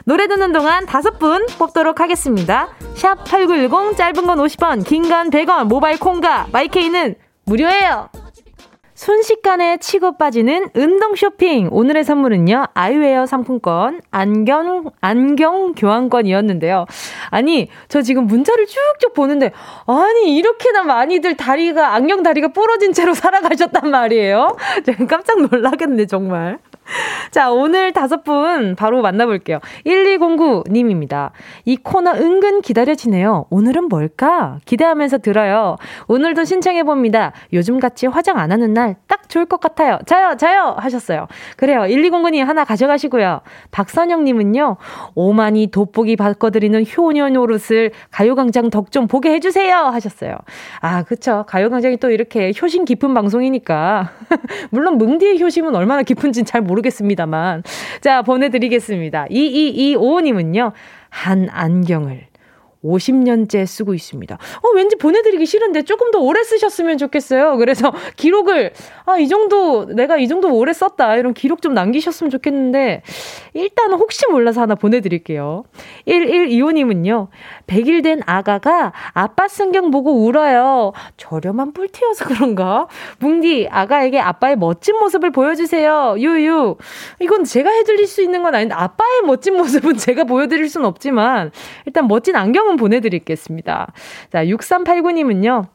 [SPEAKER 1] 노래 듣는 동안 다섯 분 뽑도록 하겠습니다. 샵 8910 짧은 건 50원, 긴 건 100원, 모바일 콩과 마이케이는 무료예요. 순식간에 치고 빠지는 운동 쇼핑. 오늘의 선물은요, 아이웨어 상품권, 안경, 안경 교환권이었는데요. 아니, 저 지금 문자를 쭉쭉 보는데, 아니, 이렇게나 많이들 다리가, 안경 다리가 부러진 채로 살아가셨단 말이에요. 제가 깜짝 놀라겠네, 정말. 자, 오늘 다섯 분 바로 만나볼게요. 1209님입니다. 이 코너 은근 기다려지네요. 오늘은 뭘까? 기대하면서 들어요. 오늘도 신청해봅니다. 요즘같이 화장 안 하는 날 딱 좋을 것 같아요. 자요, 자요! 하셨어요. 그래요. 1209님 하나 가져가시고요. 박선영님은요, 오만이 돋보기 바꿔드리는 효녀 노릇을 가요광장 덕 좀 보게 해주세요! 하셨어요. 아, 그쵸. 가요광장이 또 이렇게 효심 깊은 방송이니까. 물론 뭉디의 효심은 얼마나 깊은지는 잘 모르겠어요. 모르겠습니다만. 자, 보내드리겠습니다. 2225님은요, 한 안경을 50년째 쓰고 있습니다. 어, 왠지 보내드리기 싫은데 조금 더 오래 쓰셨으면 좋겠어요. 그래서 기록을, 아, 이 정도, 내가 이 정도 오래 썼다. 이런 기록 좀 남기셨으면 좋겠는데, 일단 혹시 몰라서 하나 보내드릴게요. 1125님은요, 100일 된 아가가 아빠 승경 보고 울어요. 저렴한 뿔티여서 그런가? 뭉디, 아가에게 아빠의 멋진 모습을 보여주세요. 유유. 이건 제가 해드릴 수 있는 건 아닌데, 아빠의 멋진 모습은 제가 보여드릴 수는 없지만, 일단 멋진 안경 은 보내드리겠습니다. 자, 6389님은요,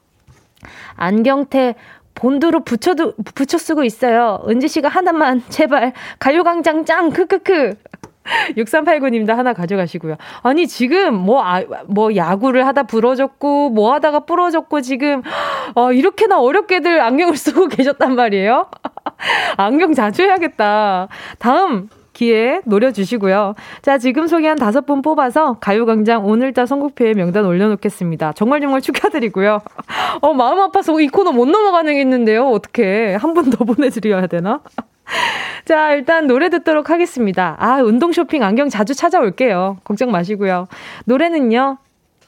[SPEAKER 1] 안경테 본드로 붙여도, 붙여 쓰고 있어요. 은지 씨가 하나만, 제발, 가요광장 짱, 크크크. 6389님도 하나 가져가시고요. 아니, 지금 뭐, 아, 뭐, 야구를 하다 부러졌고, 뭐 하다가 부러졌고, 지금, 어, 이렇게나 어렵게들 안경을 쓰고 계셨단 말이에요? 안경 자주 해야겠다. 다음, 기회 노려주시고요. 자, 지금 소개한 다섯 분 뽑아서 가요광장 오늘따 선곡표에 명단 올려놓겠습니다. 정말 정말 축하드리고요. 어, 마음 아파서 이 코너 못 넘어가겠는데요. 어떻게 한 분 더 보내드려야 되나? 자, 일단 노래 듣도록 하겠습니다. 아, 운동 쇼핑 안경 자주 찾아올게요. 걱정 마시고요. 노래는요.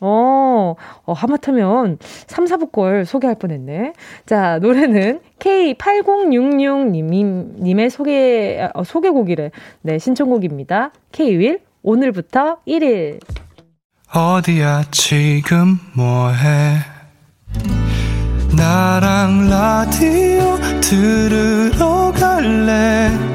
[SPEAKER 1] 어, 어, 하마터면 3, 4부 걸 소개할 뻔 했네. 자, 노래는 K8066님, 님의 소개, 어, 소개곡이래. 네, 신청곡입니다. K-윌, 오늘부터 1일.
[SPEAKER 6] 어디야, 지금 뭐해? 나랑 라디오 들으러 갈래?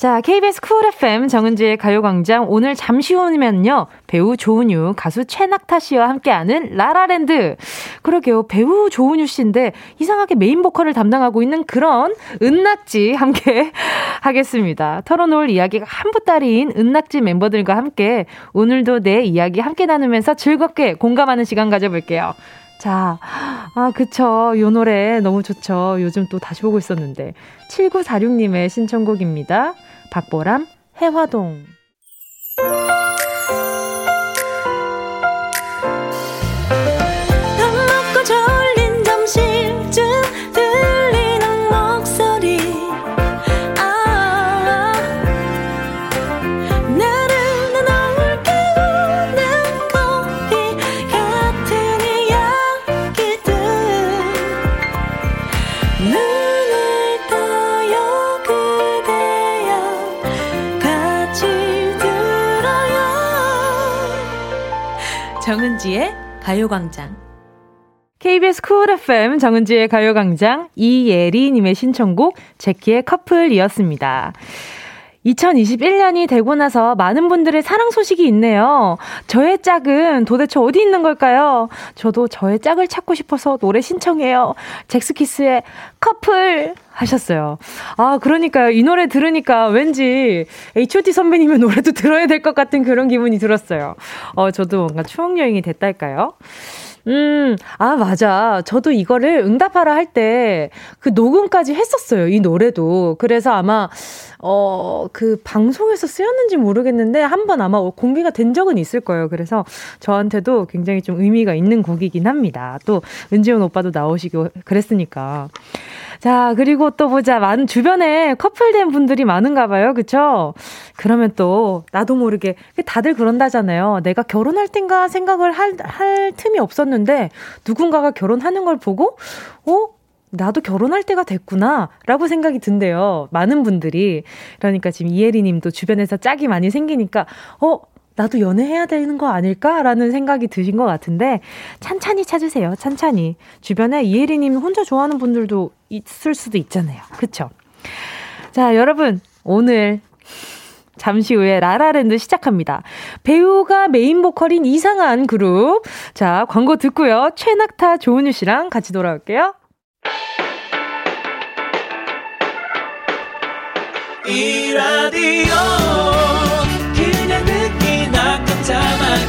[SPEAKER 1] 자, KBS 쿨 FM 정은지의 가요광장 오늘 잠시 후면요. 배우 조은유, 가수 최낙타 씨와 함께하는 라라랜드. 그러게요. 배우 조은유 씨인데 이상하게 메인 보컬을 담당하고 있는 그런 은낙지 함께 하겠습니다. 털어놓을 이야기가 한부따리인 은낙지 멤버들과 함께 오늘도 내 이야기 함께 나누면서 즐겁게 공감하는 시간 가져볼게요. 자, 아, 그쵸. 요 노래 너무 좋죠. 요즘 또 다시 보고 있었는데. 7946님의 신청곡입니다. 박보람, 해화동. 정은지의 가요광장. KBS 쿨 FM 정은지의 가요광장 이예리님의 신청곡 제키의 커플이었습니다. 2021년이 되고 나서 많은 분들의 사랑 소식이 있네요. 저의 짝은 도대체 어디 있는 걸까요? 저도 저의 짝을 찾고 싶어서 노래 신청해요. 잭스키스의 커플 하셨어요. 아, 그러니까요. 이 노래 들으니까 왠지 H.O.T 선배님의 노래도 들어야 될 것 같은 그런 기분이 들었어요. 어, 저도 뭔가 추억여행이 됐달까요? 음, 아, 맞아. 저도 이거를 응답하라 할 때 그 녹음까지 했었어요. 이 노래도. 그래서 아마, 어, 그 방송에서 쓰였는지 모르겠는데 한 번 아마 공개가 된 적은 있을 거예요. 그래서 저한테도 굉장히 좀 의미가 있는 곡이긴 합니다. 또 은지원 오빠도 나오시고 그랬으니까. 자, 그리고 또 보자. 많은 주변에 커플된 분들이 많은가 봐요. 그쵸? 그러면 또, 나도 모르게, 다들 그런다잖아요. 내가 결혼할 땐가 생각을 할, 할 틈이 없었는데, 누군가가 결혼하는 걸 보고, 어? 나도 결혼할 때가 됐구나, 라고 생각이 든대요. 많은 분들이. 그러니까 지금 이혜리 님도 주변에서 짝이 많이 생기니까, 어? 나도 연애해야 되는 거 아닐까라는 생각이 드신 것 같은데 찬찬히 찾으세요. 찬찬히 주변에 이혜리님 혼자 좋아하는 분들도 있을 수도 있잖아요. 그쵸? 자 여러분 오늘 잠시 후에 라라랜드 시작합니다. 배우가 메인 보컬인 이상한 그룹. 자, 광고 듣고요. 최낙타 조은유 씨랑 같이 돌아올게요. 이 라디오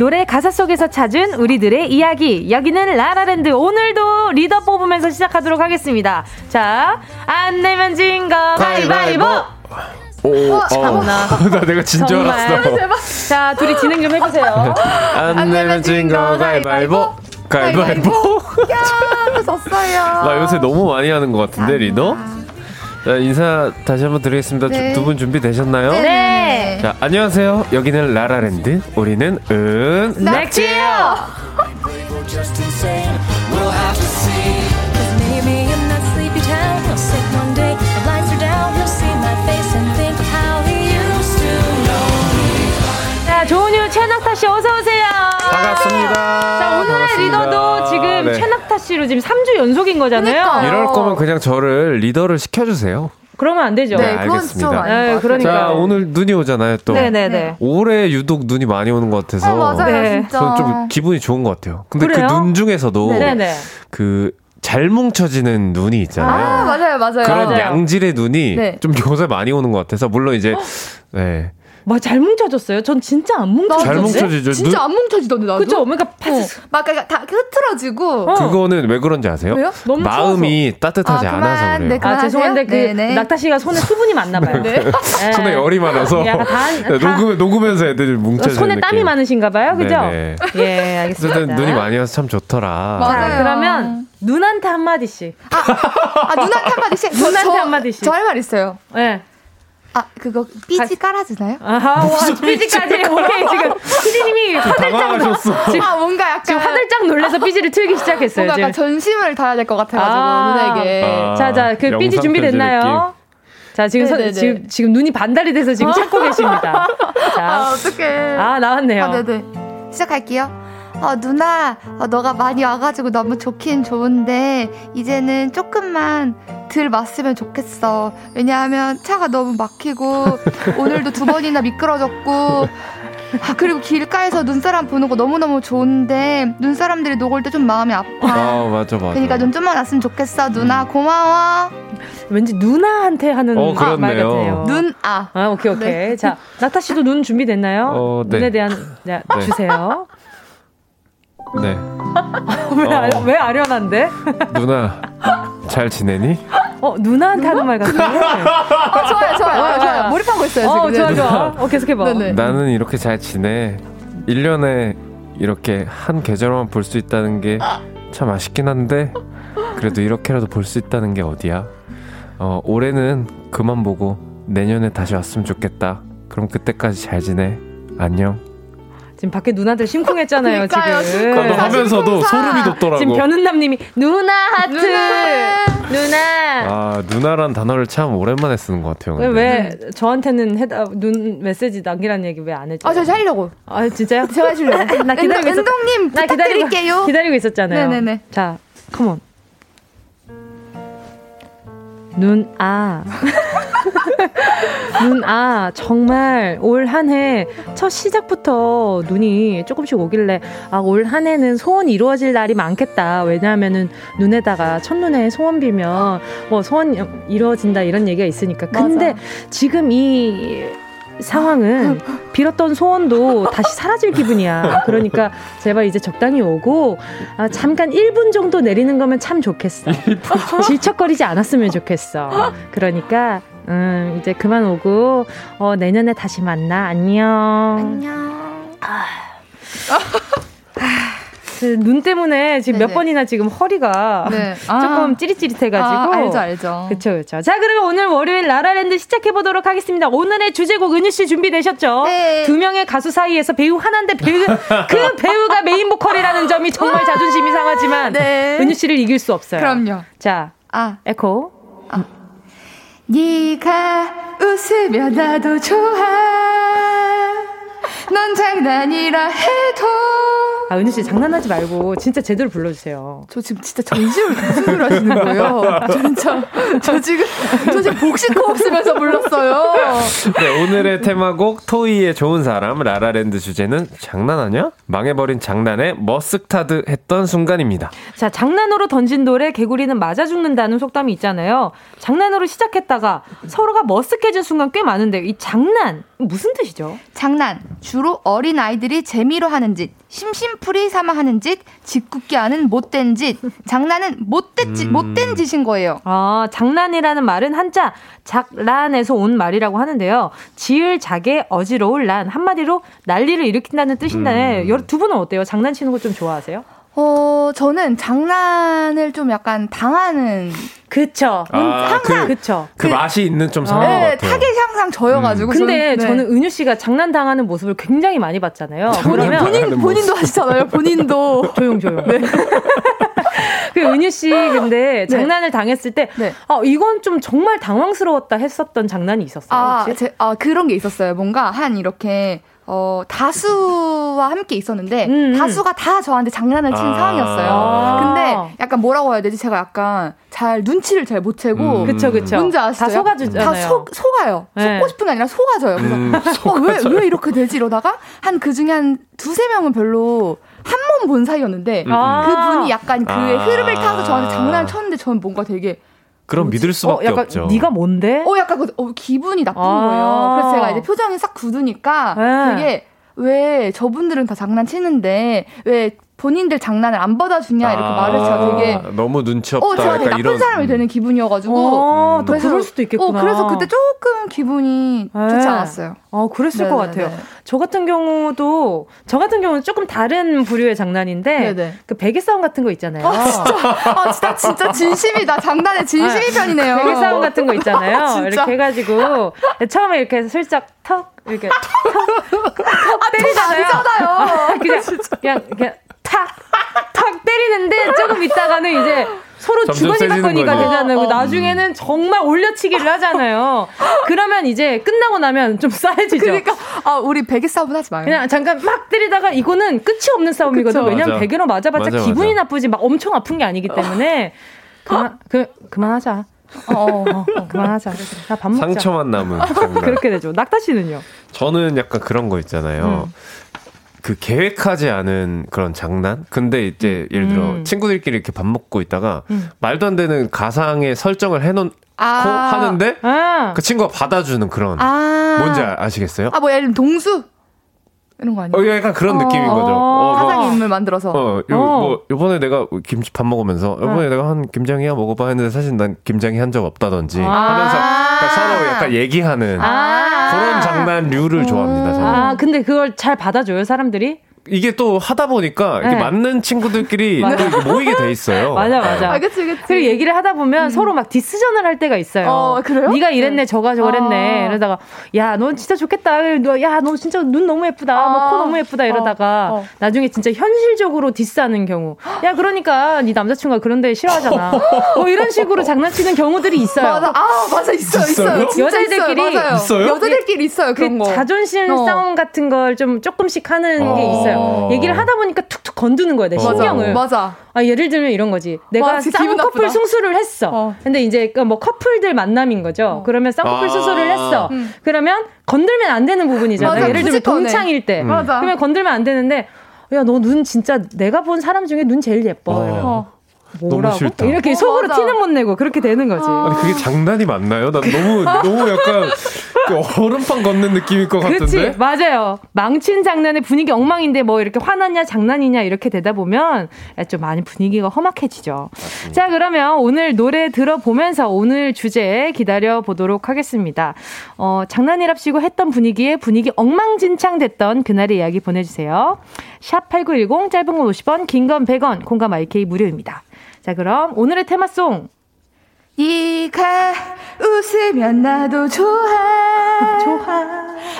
[SPEAKER 1] 노래 가사 속에서 찾은 우리들의 이야기. 여기는 라라랜드. 오늘도 리더 뽑으면서 시작하도록 하겠습니다. 자, 안 내면 진 거 가위바위보!
[SPEAKER 7] 오, 어,
[SPEAKER 1] 참나.
[SPEAKER 7] 나 내가 진줄 알았어.
[SPEAKER 1] 자, 둘이 진행 좀 해보세요.
[SPEAKER 7] 안 내면 진 거 가위바위보. 가위바위보.
[SPEAKER 8] 야, 또 졌어요.
[SPEAKER 7] 나 요새 너무 많이 하는 것 같은데, 리더? 자, 인사 다시 한번 드리겠습니다.
[SPEAKER 8] 네.
[SPEAKER 7] 두분 준비되셨나요?
[SPEAKER 8] 네.
[SPEAKER 7] 자, 안녕하세요. 여기는 라라랜드. 우리는 은.
[SPEAKER 9] me.
[SPEAKER 1] 자, 조은유, 최낙타 씨 어서 오세요.
[SPEAKER 7] 반갑습니다.
[SPEAKER 1] 자, 오늘의
[SPEAKER 7] 반갑습니다.
[SPEAKER 1] 리더도 지금
[SPEAKER 7] 네.
[SPEAKER 1] 최낙타 씨로 지금 3주 연속인 거잖아요.
[SPEAKER 8] 그러니까요.
[SPEAKER 7] 이럴 거면 그냥 저를 리더를 시켜주세요.
[SPEAKER 1] 그러면 안 되죠.
[SPEAKER 8] 네, 그건
[SPEAKER 7] 알겠습니다.
[SPEAKER 1] 네. 그러니까.
[SPEAKER 7] 자, 오늘 눈이 오잖아요, 또.
[SPEAKER 1] 네네네.
[SPEAKER 7] 올해 유독 눈이 많이 오는 것 같아서.
[SPEAKER 8] 어, 맞아요,
[SPEAKER 1] 네.
[SPEAKER 8] 진짜.
[SPEAKER 7] 저는 좀 기분이 좋은 것 같아요. 근데 그? 눈 중에서도
[SPEAKER 1] 네네.
[SPEAKER 7] 그잘 뭉쳐지는 눈이 있잖아요.
[SPEAKER 8] 아, 맞아요, 맞아요.
[SPEAKER 7] 그런
[SPEAKER 1] 맞아요.
[SPEAKER 7] 양질의 눈이
[SPEAKER 8] 네.
[SPEAKER 7] 좀 요새 많이 오는 것 같아서 물론 이제 네.
[SPEAKER 1] 뭐잘 뭉쳐졌어요? 전 진짜 안 뭉쳐졌는데.
[SPEAKER 7] 잘 뭉쳐지죠.
[SPEAKER 8] 진짜
[SPEAKER 7] 눈,
[SPEAKER 8] 안 뭉쳐지던데, 나도.
[SPEAKER 1] 그죠? 그러니까
[SPEAKER 8] 어.
[SPEAKER 1] 파스
[SPEAKER 8] 막, 그러니까 다 흐트러지고.
[SPEAKER 1] 어.
[SPEAKER 7] 그거는 왜 그런지 아세요?
[SPEAKER 8] 왜요?
[SPEAKER 1] 너무
[SPEAKER 7] 마음이 따뜻하지
[SPEAKER 8] 아,
[SPEAKER 7] 않아서
[SPEAKER 8] 그만.
[SPEAKER 7] 그래요.
[SPEAKER 8] 네,
[SPEAKER 1] 아? 죄송한데 그
[SPEAKER 8] 네네.
[SPEAKER 1] 낙타 씨가 손에 수분이 많나 봐요.
[SPEAKER 8] 네.
[SPEAKER 1] 네.
[SPEAKER 7] 손에 열이 많아서
[SPEAKER 1] 약간 다-
[SPEAKER 7] 네,
[SPEAKER 1] 다-
[SPEAKER 7] 녹음, 녹으면서 애들이 뭉쳐지는
[SPEAKER 1] 손에
[SPEAKER 7] 느낌.
[SPEAKER 1] 땀이 많으신가 봐요. 그죠?
[SPEAKER 7] 네네.
[SPEAKER 1] 예, 알겠습니다.
[SPEAKER 7] 어쨌든 눈이 많이 와서 참 좋더라.
[SPEAKER 8] 맞아요.
[SPEAKER 1] 자, 그러면 눈한테 한마디씩.
[SPEAKER 8] 아, 누나한테 한마디씩? 저-
[SPEAKER 1] 누나한테
[SPEAKER 8] 저-
[SPEAKER 1] 한마디씩.
[SPEAKER 8] 저 할 말 있어요.
[SPEAKER 1] 네.
[SPEAKER 8] 아, 그거 삐지 깔아주나요?
[SPEAKER 1] 아하, 와, 삐지까지. 오케이, 지금. 피디님이 화들짝,
[SPEAKER 8] 아, 뭔가 약간.
[SPEAKER 1] 지금 화들짝 놀라서 삐지를 틀기 시작했어요.
[SPEAKER 8] 뭔가 약간
[SPEAKER 1] 지금.
[SPEAKER 8] 전심을 다해야 될 것 같아가지고,
[SPEAKER 1] 아.
[SPEAKER 8] 누나에게.
[SPEAKER 7] 아.
[SPEAKER 1] 자, 자, 그 삐지 준비됐나요? 자, 지금, 서,
[SPEAKER 8] 네네네.
[SPEAKER 1] 지금, 지금 눈이 반달이 돼서 지금 찾고 계십니다.
[SPEAKER 8] 아,
[SPEAKER 1] 자.
[SPEAKER 8] 어떡해.
[SPEAKER 1] 아, 나왔네요.
[SPEAKER 8] 아, 네네. 시작할게요. 어, 누나, 어, 너가 많이 와가지고 너무 좋긴 좋은데, 이제는 조금만 덜 맞으면 좋겠어. 왜냐하면 차가 너무 막히고, 오늘도 두 번이나 미끄러졌고, 아, 그리고 길가에서 눈사람 보는 거 너무너무 좋은데, 눈사람들이 녹을 때 좀 마음이 아파.
[SPEAKER 7] 아, 맞아, 맞아.
[SPEAKER 8] 그러니까 눈 좀만 왔으면 좋겠어. 누나, 고마워.
[SPEAKER 1] 왠지 누나한테 하는
[SPEAKER 7] 어,
[SPEAKER 1] 말. 같아요.
[SPEAKER 8] 눈, 아.
[SPEAKER 1] 아, 오케이, 오케이. 자, 나타 씨도 눈 준비됐나요?
[SPEAKER 7] 어, 네.
[SPEAKER 1] 눈에 대한, 자,
[SPEAKER 7] 네.
[SPEAKER 1] 주세요.
[SPEAKER 7] 네.
[SPEAKER 1] 왜,
[SPEAKER 7] 어.
[SPEAKER 1] 아, 왜 아련한데?
[SPEAKER 7] 누나, 잘 지내니?
[SPEAKER 1] 어, 누나한테 하는 말 같아요.
[SPEAKER 8] 어, 좋아요, 좋아요.
[SPEAKER 1] 어,
[SPEAKER 8] 좋아요. 몰입하고 있어요, 지금.
[SPEAKER 1] 어, 좋아,
[SPEAKER 8] 네.
[SPEAKER 1] 좋아. 어, 계속해봐.
[SPEAKER 8] 네네.
[SPEAKER 7] 나는 이렇게 잘 지내. 1년에 이렇게 한 계절만 볼 수 있다는 게 참 아쉽긴 한데, 그래도 이렇게라도 볼 수 있다는 게 어디야? 어, 올해는 그만 보고 내년에 다시 왔으면 좋겠다. 그럼 그때까지 잘 지내. 안녕.
[SPEAKER 1] 지금 밖에 누나들 심쿵했잖아요,
[SPEAKER 8] 그러니까요,
[SPEAKER 1] 지금.
[SPEAKER 7] 나도 하면서도 소름이 돋더라고.
[SPEAKER 1] 지금 변은남님이 누나 하트
[SPEAKER 8] 누나.
[SPEAKER 1] 누나,
[SPEAKER 7] 아, 누나란 단어를 참 오랜만에 쓰는 것 같아요.
[SPEAKER 1] 왜,
[SPEAKER 7] 근데.
[SPEAKER 1] 왜 저한테는 해다 눈 메시지 남기라는 얘기 왜 안 해줘?
[SPEAKER 8] 아, 저 하려고.
[SPEAKER 1] 아 진짜요?
[SPEAKER 8] 제가 해주려고.
[SPEAKER 1] 나 기다리고 있었.
[SPEAKER 8] 은동님
[SPEAKER 1] 나
[SPEAKER 8] 부탁드릴게요.
[SPEAKER 1] 기다리고 있었잖아요.
[SPEAKER 8] 네네네.
[SPEAKER 1] 자, 컴온. 눈, 아. 눈, 아. 정말 올 한 해 첫 시작부터 눈이 조금씩 오길래, 아, 올 한 해는 소원이 이루어질 날이 많겠다. 왜냐하면은 눈에다가 첫눈에 소원 빌면, 뭐, 소원 이루어진다 이런 얘기가 있으니까. 근데 지금 이 상황은 빌었던 소원도 다시 사라질 기분이야. 그러니까 제발 이제 적당히 오고 아, 잠깐 1분 정도 내리는 거면 참 좋겠어. 질척거리지 않았으면 좋겠어. 그러니까 음, 이제 그만 오고 어, 내년에 다시 만나. 안녕.
[SPEAKER 8] 안녕.
[SPEAKER 1] 그 눈 때문에 지금 몇
[SPEAKER 8] 네네.
[SPEAKER 1] 번이나 지금 허리가
[SPEAKER 8] 네.
[SPEAKER 1] 조금 찌릿찌릿해가지고.
[SPEAKER 8] 아, 알죠, 알죠.
[SPEAKER 1] 그쵸, 그쵸. 자, 그러면 오늘 월요일 라라랜드 시작해보도록 하겠습니다. 오늘의 주제곡 은유씨 준비되셨죠?
[SPEAKER 8] 네.
[SPEAKER 1] 두 명의 가수 사이에서 배우 하나인데 배우, 그 배우가 메인 보컬이라는 점이 정말 자존심이 상하지만
[SPEAKER 8] 네.
[SPEAKER 1] 은유씨를 이길 수 없어요.
[SPEAKER 8] 그럼요.
[SPEAKER 1] 자,
[SPEAKER 8] 아,
[SPEAKER 1] 에코.
[SPEAKER 8] 네가 웃으면 나도 좋아. 넌 장난이라 해도.
[SPEAKER 1] 아, 은유씨 장난하지 말고 진짜 제대로 불러주세요.
[SPEAKER 8] 저 지금 진짜 전심을 무슨 하시는 거예요? 진짜. 저 지금, 저 지금 복식호흡 하면서 불렀어요.
[SPEAKER 7] 네, 오늘의 테마곡 토이의 좋은 사람 라라랜드 주제는 장난하냐? 망해버린 장난에 머쓱타드 했던 순간입니다.
[SPEAKER 1] 자, 장난으로 던진 돌에 개구리는 맞아 죽는다는 속담이 있잖아요. 장난으로 시작했다가 서로가 머쓱해진 순간 꽤 많은데 이 장난 무슨 뜻이죠?
[SPEAKER 8] 장난. 주로 어린 아이들이 재미로 하는 짓. 심심풀이 삼아 하는 짓, 짓궂게 하는 못된 짓, 장난은 못된 짓,
[SPEAKER 7] 음.
[SPEAKER 8] 못된 짓인 거예요.
[SPEAKER 1] 아, 장난이라는 말은 한자 작란에서 온 말이라고 하는데요. 지을 자게 어지러울 란 한마디로 난리를 일으킨다는 뜻인데
[SPEAKER 7] 음.
[SPEAKER 1] 두 분은 어때요? 장난치는 거 좀 좋아하세요?
[SPEAKER 8] 어, 저는 장난을 좀 약간 당하는
[SPEAKER 1] 그쵸.
[SPEAKER 7] 아, 그,
[SPEAKER 1] 그쵸.
[SPEAKER 7] 그 맛이 있는 좀 상황
[SPEAKER 8] 네,
[SPEAKER 7] 같아요.
[SPEAKER 8] 타겟이 항상 저여가지고.
[SPEAKER 1] 근데
[SPEAKER 8] 저는,
[SPEAKER 1] 저는 은유 씨가 장난 당하는 모습을 굉장히 많이 봤잖아요. 그러면
[SPEAKER 8] 본인, 본인도 하시잖아요, 본인도.
[SPEAKER 1] 조용 조용. 그 은유 씨 근데 장난을 당했을 때
[SPEAKER 8] 네.
[SPEAKER 1] 아, 이건 좀 정말 당황스러웠다 했었던 장난이 있었어요.
[SPEAKER 8] 아? 제, 아, 그런 게 있었어요. 뭔가 한 이렇게, 어, 다수와 함께 있었는데,
[SPEAKER 1] 음, 음.
[SPEAKER 8] 다수가 다 저한테 장난을 치는
[SPEAKER 7] 아.
[SPEAKER 8] 상황이었어요.
[SPEAKER 1] 아.
[SPEAKER 8] 근데 약간 뭐라고 해야 되지? 제가 약간 잘 눈치를 잘 못 채고.
[SPEAKER 7] 음.
[SPEAKER 1] 그쵸 그쵸.
[SPEAKER 8] 뭔지 아시죠?
[SPEAKER 1] 다 속아주잖아요.
[SPEAKER 8] 다 속, 속아요.
[SPEAKER 1] 네.
[SPEAKER 8] 속고 싶은 게 아니라 속아져요. 그래서,
[SPEAKER 7] 음,
[SPEAKER 8] 어, 왜, 왜 이렇게 되지? 이러다가, 한 그 중에 한 두세 명은 별로 한번본 사이였는데,
[SPEAKER 1] 아.
[SPEAKER 8] 그분이 약간 그의
[SPEAKER 7] 아.
[SPEAKER 8] 흐름을 타서 저한테 장난을 쳤는데, 저는 뭔가 되게,
[SPEAKER 7] 그럼 믿을
[SPEAKER 1] 어,
[SPEAKER 7] 수밖에
[SPEAKER 1] 약간
[SPEAKER 7] 없죠.
[SPEAKER 1] 네가 뭔데?
[SPEAKER 8] 어, 약간 그, 어, 기분이 나쁜
[SPEAKER 1] 아.
[SPEAKER 8] 거예요. 그래서 제가 이제 표정이 싹 굳으니까
[SPEAKER 1] 네.
[SPEAKER 8] 되게 왜 저분들은 다 장난치는데 왜 본인들 장난을 안 받아주냐 이렇게
[SPEAKER 7] 아,
[SPEAKER 8] 말을 제가 되게
[SPEAKER 7] 너무 눈치 없다.
[SPEAKER 8] 어, 제가 되게
[SPEAKER 7] 약간
[SPEAKER 8] 나쁜
[SPEAKER 7] 이런
[SPEAKER 8] 사람이 되는 기분이어가지고.
[SPEAKER 1] 어, 또
[SPEAKER 8] 그래서-
[SPEAKER 1] 그럴 수도 있겠구나.
[SPEAKER 8] 어, 그래서 그때 조금 기분이 좋지
[SPEAKER 1] 네.
[SPEAKER 8] 않았어요.
[SPEAKER 1] 어, 그랬을 것
[SPEAKER 8] 네네네.
[SPEAKER 1] 같아요. 저 같은 경우도, 저 같은 경우는 조금 다른 부류의 장난인데,
[SPEAKER 8] 네네.
[SPEAKER 1] 그 베개 싸움 같은 거 있잖아요.
[SPEAKER 8] 아, 진짜, 진짜 진심이다. 장난의 진심이 편이네요.
[SPEAKER 1] 베개 싸움 같은 거 있잖아요.
[SPEAKER 8] 진짜.
[SPEAKER 1] 이렇게 해가지고, 처음에 이렇게 슬쩍 턱, 이렇게 턱, 턱 때리잖아요.
[SPEAKER 8] 아니잖아요.
[SPEAKER 1] 그냥, 그냥, 그냥 탁, 탁 때리는데, 조금 있다가는 이제, 서로 주거니 받거니가. 되잖아요.
[SPEAKER 8] 어.
[SPEAKER 1] 나중에는 정말 올려치기를 하잖아요. 그러면 이제 끝나고 나면 좀 싸해지죠.
[SPEAKER 8] 그러니까, 아, 우리 베개 싸움은 하지 마요.
[SPEAKER 1] 그냥 잠깐 막 때리다가 이거는 끝이 없는 싸움이거든.
[SPEAKER 8] 그쵸.
[SPEAKER 1] 왜냐면
[SPEAKER 7] 맞아.
[SPEAKER 1] 베개로 맞아봤자
[SPEAKER 7] 맞아,
[SPEAKER 1] 기분이
[SPEAKER 7] 맞아.
[SPEAKER 1] 나쁘지 막 엄청 아픈 게 아니기 때문에 그만 그 그만하자. 어, 어, 어, 어, 그만하자. 나밥 먹자.
[SPEAKER 7] 상처만 남은.
[SPEAKER 1] 그렇게 되죠. 낙타 씨는요?
[SPEAKER 7] 저는 약간 그런 거 있잖아요.
[SPEAKER 1] 음.
[SPEAKER 7] 그 계획하지 않은 그런 장난? 근데 이제 예를 들어
[SPEAKER 1] 음.
[SPEAKER 7] 친구들끼리 이렇게 밥 먹고 있다가
[SPEAKER 1] 음.
[SPEAKER 7] 말도 안 되는 가상의 설정을 해놓고
[SPEAKER 8] 아.
[SPEAKER 7] 하는데
[SPEAKER 1] 아,
[SPEAKER 7] 그 친구가 받아주는 그런
[SPEAKER 8] 아.
[SPEAKER 7] 뭔지 아, 아시겠어요?
[SPEAKER 8] 아, 뭐, 예를 들면 동수? 이런 거 아니에요?
[SPEAKER 7] 어, 약간 그런
[SPEAKER 8] 어.
[SPEAKER 7] 느낌인 거죠.
[SPEAKER 1] 어,
[SPEAKER 7] 어, 뭐,
[SPEAKER 8] 사상 인물 만들어서.
[SPEAKER 7] 어, 요,
[SPEAKER 1] 어.
[SPEAKER 7] 뭐, 요번에 내가 김치 밥 먹으면서, 요번에 내가 한 김장이야 먹어봐 했는데 사실 난 김장이 한 적 없다든지
[SPEAKER 1] 아.
[SPEAKER 7] 하면서 그러니까 서로 약간 얘기하는
[SPEAKER 1] 아.
[SPEAKER 7] 그런 장난류를 좋아합니다, 저는.
[SPEAKER 1] 아, 근데 그걸 잘 받아줘요, 사람들이?
[SPEAKER 7] 이게 또 하다 보니까
[SPEAKER 1] 네.
[SPEAKER 7] 맞는 친구들끼리 모이게 돼 있어요.
[SPEAKER 1] 맞아, 맞아.
[SPEAKER 8] 아, 그치, 그치.
[SPEAKER 1] 그리고 얘기를 하다 보면 서로 막 디스전을 할 때가 있어요.
[SPEAKER 8] 어, 그래요?
[SPEAKER 1] 네가 이랬네, 저가 저랬네.
[SPEAKER 8] 아.
[SPEAKER 1] 이러다가 야, 넌 진짜 좋겠다. 너, 야, 너 진짜 눈 너무 예쁘다.
[SPEAKER 8] 아.
[SPEAKER 1] 뭐코 너무 예쁘다. 이러다가
[SPEAKER 8] 어, 어.
[SPEAKER 1] 나중에 진짜 현실적으로 디스하는 경우. 야, 그러니까 네 남자친구가 그런 데 싫어하잖아. 뭐 이런 식으로 장난치는 경우들이 있어요.
[SPEAKER 8] 맞아. 아, 맞아. 있어요. 있어요. 진짜
[SPEAKER 1] 여자애들끼리
[SPEAKER 8] 있어요.
[SPEAKER 7] 있어요?
[SPEAKER 8] 여자들끼리 있어요.
[SPEAKER 1] 그
[SPEAKER 8] 그런 거.
[SPEAKER 1] 자존심
[SPEAKER 8] 어.
[SPEAKER 1] 싸움 같은 걸 좀 조금씩 하는 게
[SPEAKER 7] 어.
[SPEAKER 1] 있어요. 얘기를 하다 보니까 툭툭 건드는 거야, 내. 신경을.
[SPEAKER 8] 맞아.
[SPEAKER 1] 아, 예를 들면 이런 거지. 내가
[SPEAKER 8] 와,
[SPEAKER 1] 쌍꺼풀
[SPEAKER 8] 나쁘다.
[SPEAKER 1] 수술을 했어.
[SPEAKER 8] 어.
[SPEAKER 1] 근데 이제 그뭐 커플들 만남인 거죠. 그러면 쌍꺼풀
[SPEAKER 7] 아.
[SPEAKER 1] 수술을 했어.
[SPEAKER 8] 음.
[SPEAKER 1] 그러면 건들면 안 되는 부분이잖아.
[SPEAKER 8] 맞아,
[SPEAKER 1] 예를 들면. 동창일 때.
[SPEAKER 8] 맞아.
[SPEAKER 1] 그러면 건들면 안 되는데 야, 너 눈 진짜 내가 본 사람 중에 눈 제일 예뻐.
[SPEAKER 7] 어. 너무 싫다.
[SPEAKER 1] 이렇게
[SPEAKER 8] 어,
[SPEAKER 1] 속으로
[SPEAKER 8] 맞아.
[SPEAKER 1] 티는 못 내고 그렇게 되는 거지.
[SPEAKER 7] 아니 그게 장난이 맞나요? 난 너무 너무 약간 그 얼음판 걷는 느낌일 것
[SPEAKER 1] 그렇지
[SPEAKER 7] 같은데.
[SPEAKER 1] 맞아요 망친 장난의 분위기 엉망인데 뭐 이렇게 화났냐 장난이냐 이렇게 되다 보면 좀 많이 분위기가 험악해지죠 자 그러면 오늘 노래 들어보면서 오늘 주제 기다려 보도록 하겠습니다 어, 장난이랍시고 했던 분위기에 분위기 엉망진창 됐던 그날의 이야기 보내주세요 샵 8910 짧은 건 50원 긴 건 100원 콩감 IK 무료입니다 자 그럼 오늘의 테마송
[SPEAKER 8] 네가 웃으면 나도 좋아.
[SPEAKER 1] 좋아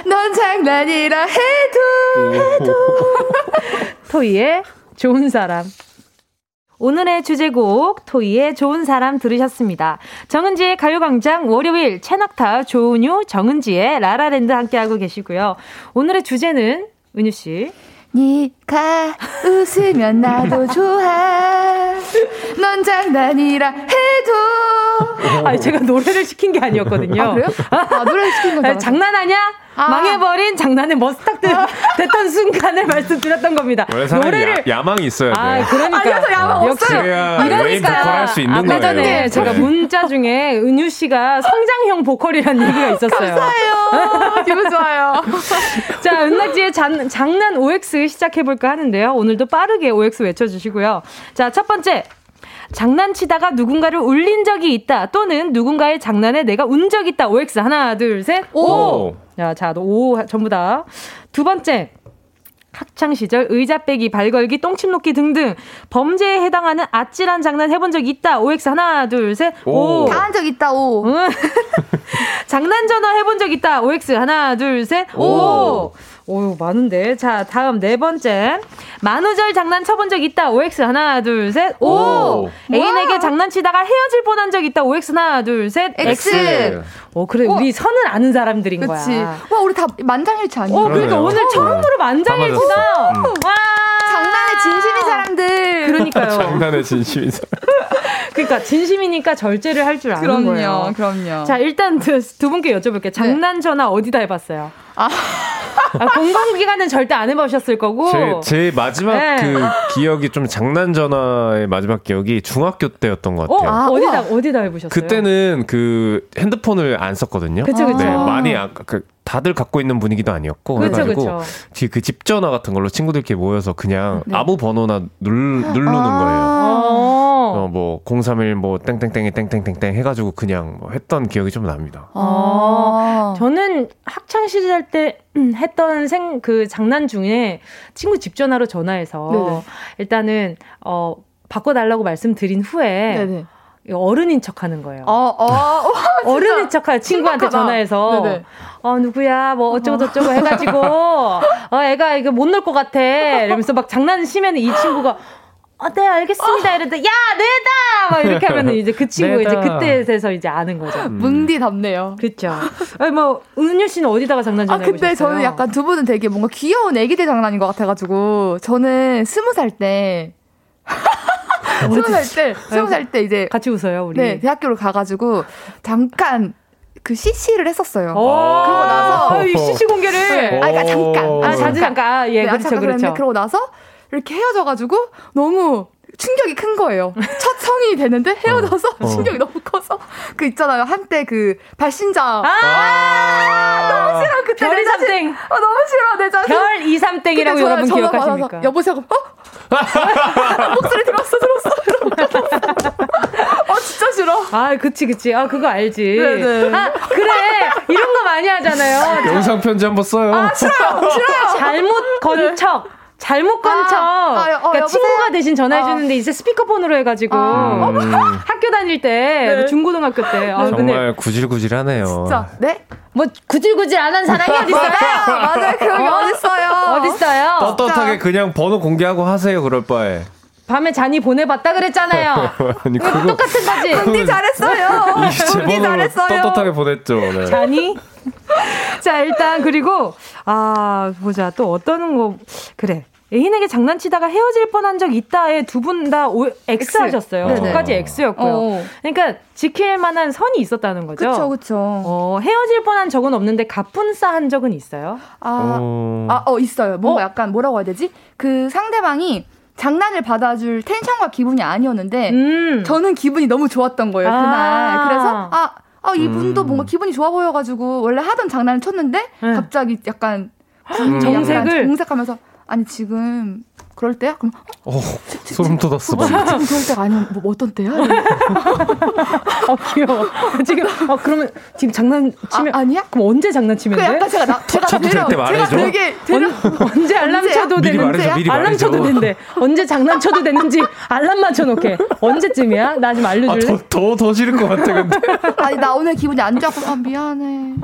[SPEAKER 8] 넌 장난이라 해도.
[SPEAKER 1] 토이의 좋은 사람. 오늘의 주제곡 토이의 좋은 사람 들으셨습니다. 정은지의 가요광장 월요일 채낙타 조은유 정은지의 라라랜드 함께하고 계시고요. 오늘의 주제는 은유 씨.
[SPEAKER 8] 네가 웃으면 나도 좋아. 넌 장난이라 해도.
[SPEAKER 1] 아니, 제가 노래를 시킨 게 아니었거든요.
[SPEAKER 8] 아, 그래요? 아, 노래 시킨 거죠.
[SPEAKER 1] 장난하냐?
[SPEAKER 8] 아.
[SPEAKER 1] 망해버린 장난의 머스탁 됐던 순간을 말씀드렸던 겁니다.
[SPEAKER 7] 원래 사람이
[SPEAKER 1] 노래를
[SPEAKER 7] 야, 망이 있어야 돼.
[SPEAKER 1] 아, 그러니까.
[SPEAKER 8] 알려서 야망
[SPEAKER 1] 역시. 이러니까.
[SPEAKER 7] 보컬 할수 있는
[SPEAKER 1] 아까
[SPEAKER 7] 거예요.
[SPEAKER 1] 전에
[SPEAKER 7] 네.
[SPEAKER 1] 제가 문자 중에 은유 씨가 성장형 보컬이라는 얘기가 있었어요.
[SPEAKER 8] 감사해요. 기분 좋아요.
[SPEAKER 1] 자, 은낙지의 장, 장난 OX 시작해 볼까 하는데요. 오늘도 빠르게 OX 외쳐 주시고요. 자, 첫 번째. 장난치다가 누군가를 울린 적이 있다. 또는 누군가의 장난에 내가 운 적 있다. OX. 하나, 둘, 셋. 오!
[SPEAKER 7] 오.
[SPEAKER 1] 자, 자, 오 전부 다. 두 번째. 학창 시절 의자 빼기, 발 걸기, 똥침 놓기 등등 범죄에 해당하는 아찔한 장난 해본 적 있다. OX 하나, 둘, 셋.
[SPEAKER 7] 오.
[SPEAKER 1] 오.
[SPEAKER 8] 다한 적 있다, 오.
[SPEAKER 1] 응. 장난 전화 해본 적 있다. OX 하나, 둘, 셋. 오.
[SPEAKER 7] 오.
[SPEAKER 1] 오, 많은데. 자, 다음 네 번째. 만우절 장난 쳐본 적 있다. OX 하나, 둘, 셋. 오.
[SPEAKER 7] 오.
[SPEAKER 1] 애인에게
[SPEAKER 8] 뭐야?
[SPEAKER 1] 장난치다가 헤어질 뻔한 적 있다. OX 하나, 둘, 셋.
[SPEAKER 8] X.
[SPEAKER 1] 오, 그래. 우리 선을 아는 사람들인
[SPEAKER 8] 그치.
[SPEAKER 1] 거야.
[SPEAKER 8] 와, 우리 다 만장일치 아니에요?
[SPEAKER 1] 어, 그러니까
[SPEAKER 7] 그러네요.
[SPEAKER 1] 오늘 처음으로 만장일치다.
[SPEAKER 7] 다 맞았어.
[SPEAKER 1] 와.
[SPEAKER 8] 장난에 진심인 사람들.
[SPEAKER 1] 그러니까요.
[SPEAKER 7] 장난의 진심인 사람.
[SPEAKER 1] 그러니까 진심이니까 절제를 할 줄 아는 거예요.
[SPEAKER 8] 그럼요.
[SPEAKER 1] 자, 일단 두, 두 분께 여쭤볼게요. 장난 전화 어디다 해봤어요? 아. 공공기관은 절대 안 해보셨을 거고.
[SPEAKER 7] 제, 제 마지막
[SPEAKER 1] 네.
[SPEAKER 7] 그 기억이 좀 장난 전화의 마지막 기억이 중학교 때였던 것
[SPEAKER 1] 어,
[SPEAKER 7] 같아요.
[SPEAKER 8] 아,
[SPEAKER 1] 어디다,
[SPEAKER 8] 우와.
[SPEAKER 1] 어디다 해보셨어요?
[SPEAKER 7] 그때는 그 핸드폰을 안 썼거든요.
[SPEAKER 1] 그쵸, 그쵸.
[SPEAKER 7] 네, 많이 아, 그 다들 갖고 있는 분위기도 아니었고
[SPEAKER 1] 그쵸,
[SPEAKER 7] 그래가지고. 뒤그집 전화 같은 걸로 친구들끼리 모여서 그냥
[SPEAKER 1] 네.
[SPEAKER 7] 아무 번호나 눌, 누르는
[SPEAKER 8] 아.
[SPEAKER 7] 거예요.
[SPEAKER 1] 어.
[SPEAKER 7] 어, 뭐, 031, 뭐, 땡땡땡이 땡땡땡땡 해가지고 그냥 뭐 했던 기억이 좀 납니다.
[SPEAKER 8] 아.
[SPEAKER 1] 저는 학창 시절 때 음, 했던 생 그 장난 중에 친구 집 전화로 전화해서
[SPEAKER 8] 네네.
[SPEAKER 1] 일단은 어 바꿔달라고 말씀드린 후에
[SPEAKER 8] 네네.
[SPEAKER 1] 어른인 척 하는 거예요.
[SPEAKER 8] 어, 어, 와, 진짜.
[SPEAKER 1] 어른인 척할 친구한테
[SPEAKER 8] 신박하다.
[SPEAKER 1] 전화해서
[SPEAKER 8] 네네.
[SPEAKER 1] 어 누구야 뭐 어쩌고 저쩌고 해가지고 어 애가 이거 못 놀 것 같아 이러면서 막 장난치면 이 친구가 어, 네 알겠습니다 이러는데 야 내다 막 이렇게 하면 이제 그 친구 이제. 그때에서 이제 아는 거죠.
[SPEAKER 8] 뭉디 답네요.
[SPEAKER 1] 그렇죠. 아니 뭐 은유 씨는 어디다가 장난
[SPEAKER 8] 아, 근데
[SPEAKER 1] 해보셨어요?
[SPEAKER 8] 저는 약간 두 분은 되게 뭔가 귀여운 애기들 장난인 것 같아가지고, 저는 스무 살 때, 스무 살 때, 스무 살 때 이제,
[SPEAKER 1] 같이 웃어요 우리.
[SPEAKER 8] 네, 대학교를 가가지고, 잠깐, 그 CC를 했었어요.
[SPEAKER 1] 오,
[SPEAKER 8] 그러고 나서-
[SPEAKER 1] 아, 이 CC 공개를
[SPEAKER 8] 네. 아, 그러니까 잠깐.
[SPEAKER 7] 오.
[SPEAKER 1] 아 자주 잠깐 아, 예
[SPEAKER 8] 네,
[SPEAKER 1] 그렇죠
[SPEAKER 8] 잠깐
[SPEAKER 1] 그렇죠.
[SPEAKER 8] 그러고 나서 이렇게 헤어져가지고 너무 충격이 큰 거예요. 첫 성인이 됐는데 헤어져서
[SPEAKER 7] 어.
[SPEAKER 8] 충격이 너무 커서 그 있잖아요 한때 그 발신자
[SPEAKER 1] 아,
[SPEAKER 8] 너무 싫어 그때
[SPEAKER 1] 별 이삼땡
[SPEAKER 8] 아 너무 싫어 내 자신
[SPEAKER 1] 별 이삼땡이라고 여러분 기억하십니까?
[SPEAKER 8] 여보세요 어 목소리 들었어 들었어 이러고 아 진짜 싫어
[SPEAKER 1] 아, 그치, 그치. 아, 그거 알지.
[SPEAKER 8] 네네.
[SPEAKER 1] 아, 그래. 이런 거 많이 하잖아요.
[SPEAKER 7] 영상 편지 한번 써요.
[SPEAKER 8] 아 싫어요 싫어요
[SPEAKER 1] 잘못 건 척. 잘못 건 척.
[SPEAKER 8] 아, 아, 어,
[SPEAKER 1] 그러니까? 친구가 대신 전화해주는데 이제 스피커폰으로 해가지고
[SPEAKER 8] 아.
[SPEAKER 7] 음,
[SPEAKER 1] 학교 다닐 때, 중고등학교 때. 아, 근데
[SPEAKER 7] 정말 구질구질하네요.
[SPEAKER 8] 진짜 네
[SPEAKER 1] 뭐 구질구질 안 한 사람이 어딨어요?
[SPEAKER 8] 맞아요 맞아요 그런 게
[SPEAKER 1] 어?
[SPEAKER 8] 어딨어요
[SPEAKER 1] 어딨어요?
[SPEAKER 7] 떳떳하게 그냥 번호 공개하고 하세요, 그럴 바에.
[SPEAKER 1] 밤에 잔이 보내봤다 그랬잖아요.
[SPEAKER 7] 아니,
[SPEAKER 1] 이거
[SPEAKER 7] 그거.
[SPEAKER 1] 똑같은 거지.
[SPEAKER 8] 뭉디 잘했어요
[SPEAKER 7] 번호로
[SPEAKER 8] 잘했어요
[SPEAKER 7] 떳떳하게 보냈죠. 네.
[SPEAKER 1] 잔이? 자, 일단, 그리고, 아, 보자. 또 어떤 거, 그래. 애인에게 장난치다가 헤어질 뻔한 적 있다에 두 분 다 X 하셨어요.
[SPEAKER 8] 네네.
[SPEAKER 1] 두 가지 X였고요.
[SPEAKER 8] 어.
[SPEAKER 1] 그러니까 지킬 만한 선이 있었다는 거죠.
[SPEAKER 8] 그쵸 그쵸
[SPEAKER 1] 어, 헤어질 뻔한 적은 없는데 가뿐싸 한 적은 있어요.
[SPEAKER 8] 아,
[SPEAKER 7] 어.
[SPEAKER 8] 아, 어, 있어요. 뭔가
[SPEAKER 1] 어?
[SPEAKER 8] 약간 뭐라고 해야 되지? 그 상대방이 장난을 받아줄 텐션과 기분이 아니었는데,
[SPEAKER 1] 음.
[SPEAKER 8] 저는 기분이 너무 좋았던 거예요,
[SPEAKER 1] 아.
[SPEAKER 8] 그날. 그래서, 아, 아, 이분도
[SPEAKER 7] 음.
[SPEAKER 8] 뭔가 기분이 좋아 보여가지고, 원래 하던 장난을 쳤는데,
[SPEAKER 1] 네.
[SPEAKER 8] 갑자기 약간,
[SPEAKER 7] 음.
[SPEAKER 1] 정색을?
[SPEAKER 8] 정색하면서, 아니, 지금, 그럴 때야? 그럼, 어,
[SPEAKER 7] 어, 소름 돋았어.
[SPEAKER 8] 지금 그럴 때가 아니면 뭐 어떤 때야?
[SPEAKER 1] 어, 귀여워. 지금, 어, 그러면 지금 장난치면.
[SPEAKER 8] 아, 아니야?
[SPEAKER 1] 그럼 언제 장난치면
[SPEAKER 8] 그
[SPEAKER 1] 돼?
[SPEAKER 8] 약간 제가, 나, 제가 되려,
[SPEAKER 7] 될때 말해줘.
[SPEAKER 8] 제가 되게, 되려,
[SPEAKER 1] 언 제 알람
[SPEAKER 8] 언제야?
[SPEAKER 1] 쳐도 되는지 알람. 쳐도 된대. 언제 장난쳐도 되는지 알람 맞춰놓게. 언제쯤이야? 나좀
[SPEAKER 7] 아,
[SPEAKER 1] 알려줄래?
[SPEAKER 7] 더, 더, 더 싫을 것 같아, 근데.
[SPEAKER 8] 아니, 나 오늘 기분이 안 좋고, 아, 미안해.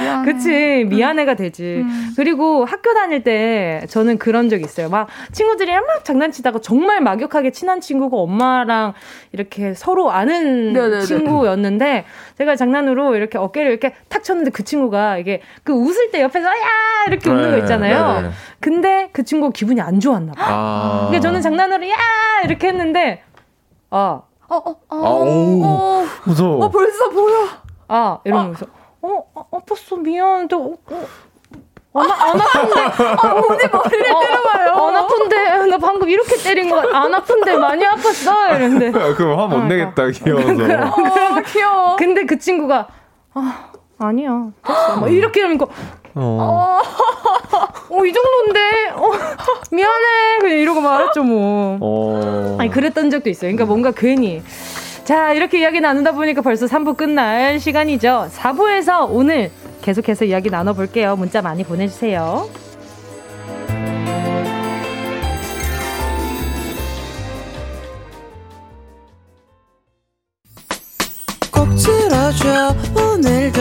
[SPEAKER 8] 미안해.
[SPEAKER 1] 그치 미안해가 되지
[SPEAKER 8] 음.
[SPEAKER 1] 그리고 학교 다닐 때 저는 그런 적 있어요 막 친구 들이랑 막 장난치다가 정말 막역하게 친한 친구가 엄마랑 이렇게 서로 아는
[SPEAKER 8] 네네네.
[SPEAKER 1] 친구였는데 제가 장난으로 이렇게 어깨를 이렇게 탁 쳤는데 그 친구가 이게 그 웃을 때 옆에서 야 이렇게 웃는 거
[SPEAKER 7] 네,
[SPEAKER 1] 있잖아요
[SPEAKER 7] 네네.
[SPEAKER 1] 근데 그 친구 기분이 안 좋았나 봐
[SPEAKER 7] 아.
[SPEAKER 1] 그러니까 저는 장난으로 야 이렇게 했는데 아
[SPEAKER 8] 어, 어, 어.
[SPEAKER 7] 아, 오. 무서워.
[SPEAKER 8] 어, 벌써 보여.
[SPEAKER 1] 아 이러면서 어, 어 아팠어 미안 또 어, 어, 안, 아- 안 아픈데 어, 언니 머리를 때려봐요? 안 아픈데? 나 방금 이렇게 때린 거안 아픈데 많이 아팠어? 이랬는데.
[SPEAKER 7] 그럼 화못 내겠다, 귀여워서.
[SPEAKER 8] 어, 귀여워.
[SPEAKER 1] 근데 그 친구가 아 아니야. 됐어. 막 이렇게 이러니까
[SPEAKER 7] 어.
[SPEAKER 1] 어. 이 정도인데? 어 미안해. 그냥 이러고 말았죠 뭐.
[SPEAKER 7] 어.
[SPEAKER 1] 아니 그랬던 적도 있어요. 그러니까 뭔가 괜히. 자 이렇게 이야기 나누다 보니까 벌써 3부 끝날 시간이죠. 4부에서 오늘 계속해서 이야기 나눠볼게요. 문자 많이 보내주세요.
[SPEAKER 10] 꼭 들어줘 오늘도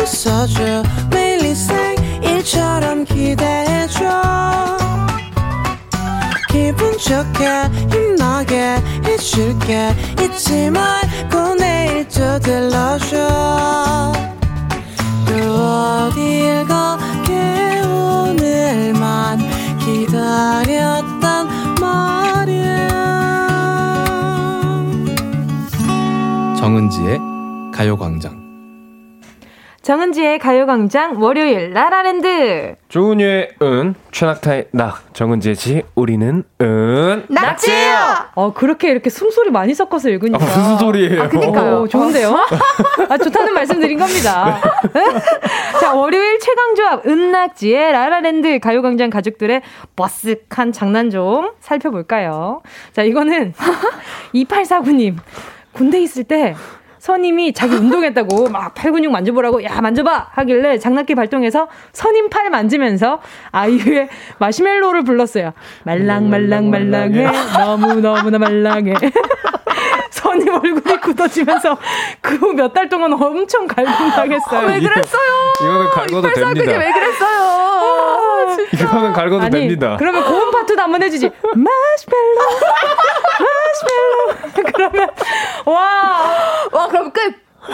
[SPEAKER 10] 웃어줘. 매일 일상일처럼 기대해줘. 기분 좋게 힘나게 해줄게. 잊지 말고 내일 또 들러줘. 또 어딜 가게 오늘만 기다렸단 말이야
[SPEAKER 11] 정은지의 가요광장.
[SPEAKER 1] 정은지의 가요광장 월요일 라라랜드.
[SPEAKER 7] 조은유의 은, 최낙타의 낙, 정은지의 지, 우리는 은.
[SPEAKER 8] 낙지예요.
[SPEAKER 1] 어 그렇게 이렇게 숨소리 많이 섞어서 읽으니까.
[SPEAKER 7] 아, 무슨 소리예요?
[SPEAKER 1] 아 그니까요. 어, 좋은데요? 아 좋다는 말씀 드린 겁니다. 자 월요일 최강조합 은낙지의 라라랜드 가요광장 가족들의 버스한 장난 좀 살펴볼까요? 자 이거는 2849님 군대 있을 때 선임이 자기 운동했다고 막 팔 근육 만져보라고 야 만져봐 하길래 장난기 발동해서 선임 팔 만지면서 아이유의 마시멜로를 불렀어요. 말랑 말랑 말랑해 너무 너무나 말랑해. 선임 얼굴이 굳어지면서 그 후 몇 달 동안 엄청 갈굼당했어요.
[SPEAKER 8] 왜 그랬어요?
[SPEAKER 7] 이거는 갈궈도 됩니다.
[SPEAKER 8] 왜 그랬어요? 아.
[SPEAKER 7] 이거는 갈궈도
[SPEAKER 1] 아니
[SPEAKER 7] 됩니다.
[SPEAKER 1] 그러면 고음 파트도 한번 해주지. 마시멜로 마시멜로 그러면 와
[SPEAKER 8] 와, 그럼 끝.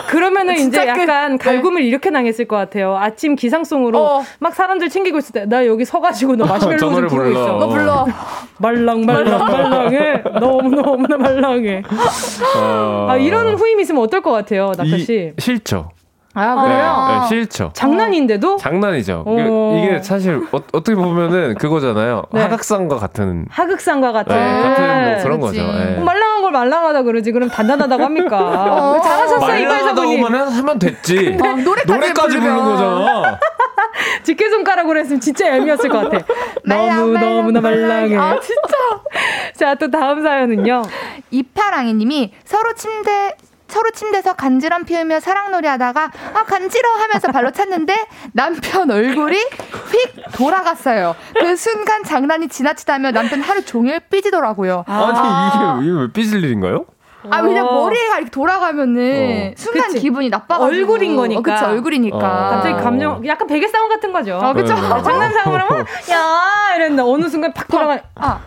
[SPEAKER 1] 그러면은 이제. 약간 갈굼을 이렇게 당했을 것 같아요. 아침 기상송으로
[SPEAKER 8] 어.
[SPEAKER 1] 막 사람들 챙기고 있을 때 나 여기 서가지고 너 마시멜로 좀 부르고
[SPEAKER 7] 불러.
[SPEAKER 1] 있어.
[SPEAKER 8] 너 불러.
[SPEAKER 1] 말랑 말랑 말랑해. 너무 너무나 말랑해.
[SPEAKER 7] 어.
[SPEAKER 1] 아 이런 후임 있으면 어떨 것 같아요, 낙타
[SPEAKER 7] 이-
[SPEAKER 1] 씨?
[SPEAKER 7] 싫죠.
[SPEAKER 1] 아
[SPEAKER 7] 네,
[SPEAKER 1] 그래요?
[SPEAKER 7] 네, 싫죠.
[SPEAKER 1] 장난인데도
[SPEAKER 7] 장난이죠.
[SPEAKER 1] 어.
[SPEAKER 7] 이게- 사실 어, 떻게 보면은 그거잖아요.
[SPEAKER 1] 네.
[SPEAKER 7] 하각상과 같은
[SPEAKER 1] 하극상과 같은.
[SPEAKER 7] 네, 같은 뭐 그런
[SPEAKER 8] 그렇지.
[SPEAKER 7] 거죠. 예.
[SPEAKER 1] 뭐 말랑한 걸 말랑하다 그러지. 그럼 단단하다고 합니까? 잘하셨어요, 이거에서 분이.
[SPEAKER 7] 말랑하다고만 하면 됐지.
[SPEAKER 8] 어, 노래까지,
[SPEAKER 7] 노래까지 부르는. 거잖아.
[SPEAKER 1] 집게 손가락으로 했으면 진짜 애미였을 것 같아.
[SPEAKER 8] 말랑,
[SPEAKER 1] 너무
[SPEAKER 8] 말랑,
[SPEAKER 1] 너무나 말랑해.
[SPEAKER 8] 아, 진짜.
[SPEAKER 1] 자, 또 다음 사연은요.
[SPEAKER 8] 이파랑이님이 서로 침대 서로 침대에서 간지럼 피우며 사랑놀이 하다가 아 간지러워 하면서 발로 찼는데 남편 얼굴이 휙 돌아갔어요. 그 순간 장난이 지나치다며 남편 하루 종일 삐지더라고요.
[SPEAKER 7] 아 니 이게 이게 왜 삐질 일인가요?
[SPEAKER 8] 아 왜냐
[SPEAKER 1] 어.
[SPEAKER 8] 머리가 이렇게 돌아가면은
[SPEAKER 7] 어.
[SPEAKER 8] 순간
[SPEAKER 1] 그치.
[SPEAKER 8] 기분이 나빠가지고
[SPEAKER 1] 얼굴인 거니까.
[SPEAKER 8] 어, 그치 얼굴이니까.
[SPEAKER 7] 어.
[SPEAKER 1] 갑자기 감정, 약간 베개 싸움 같은 거죠.
[SPEAKER 8] 아 그쵸.
[SPEAKER 7] 네.
[SPEAKER 1] 네, 장난삼을 하면, 야! 이랬는데 어느 순간 팍 돌아가.
[SPEAKER 8] 아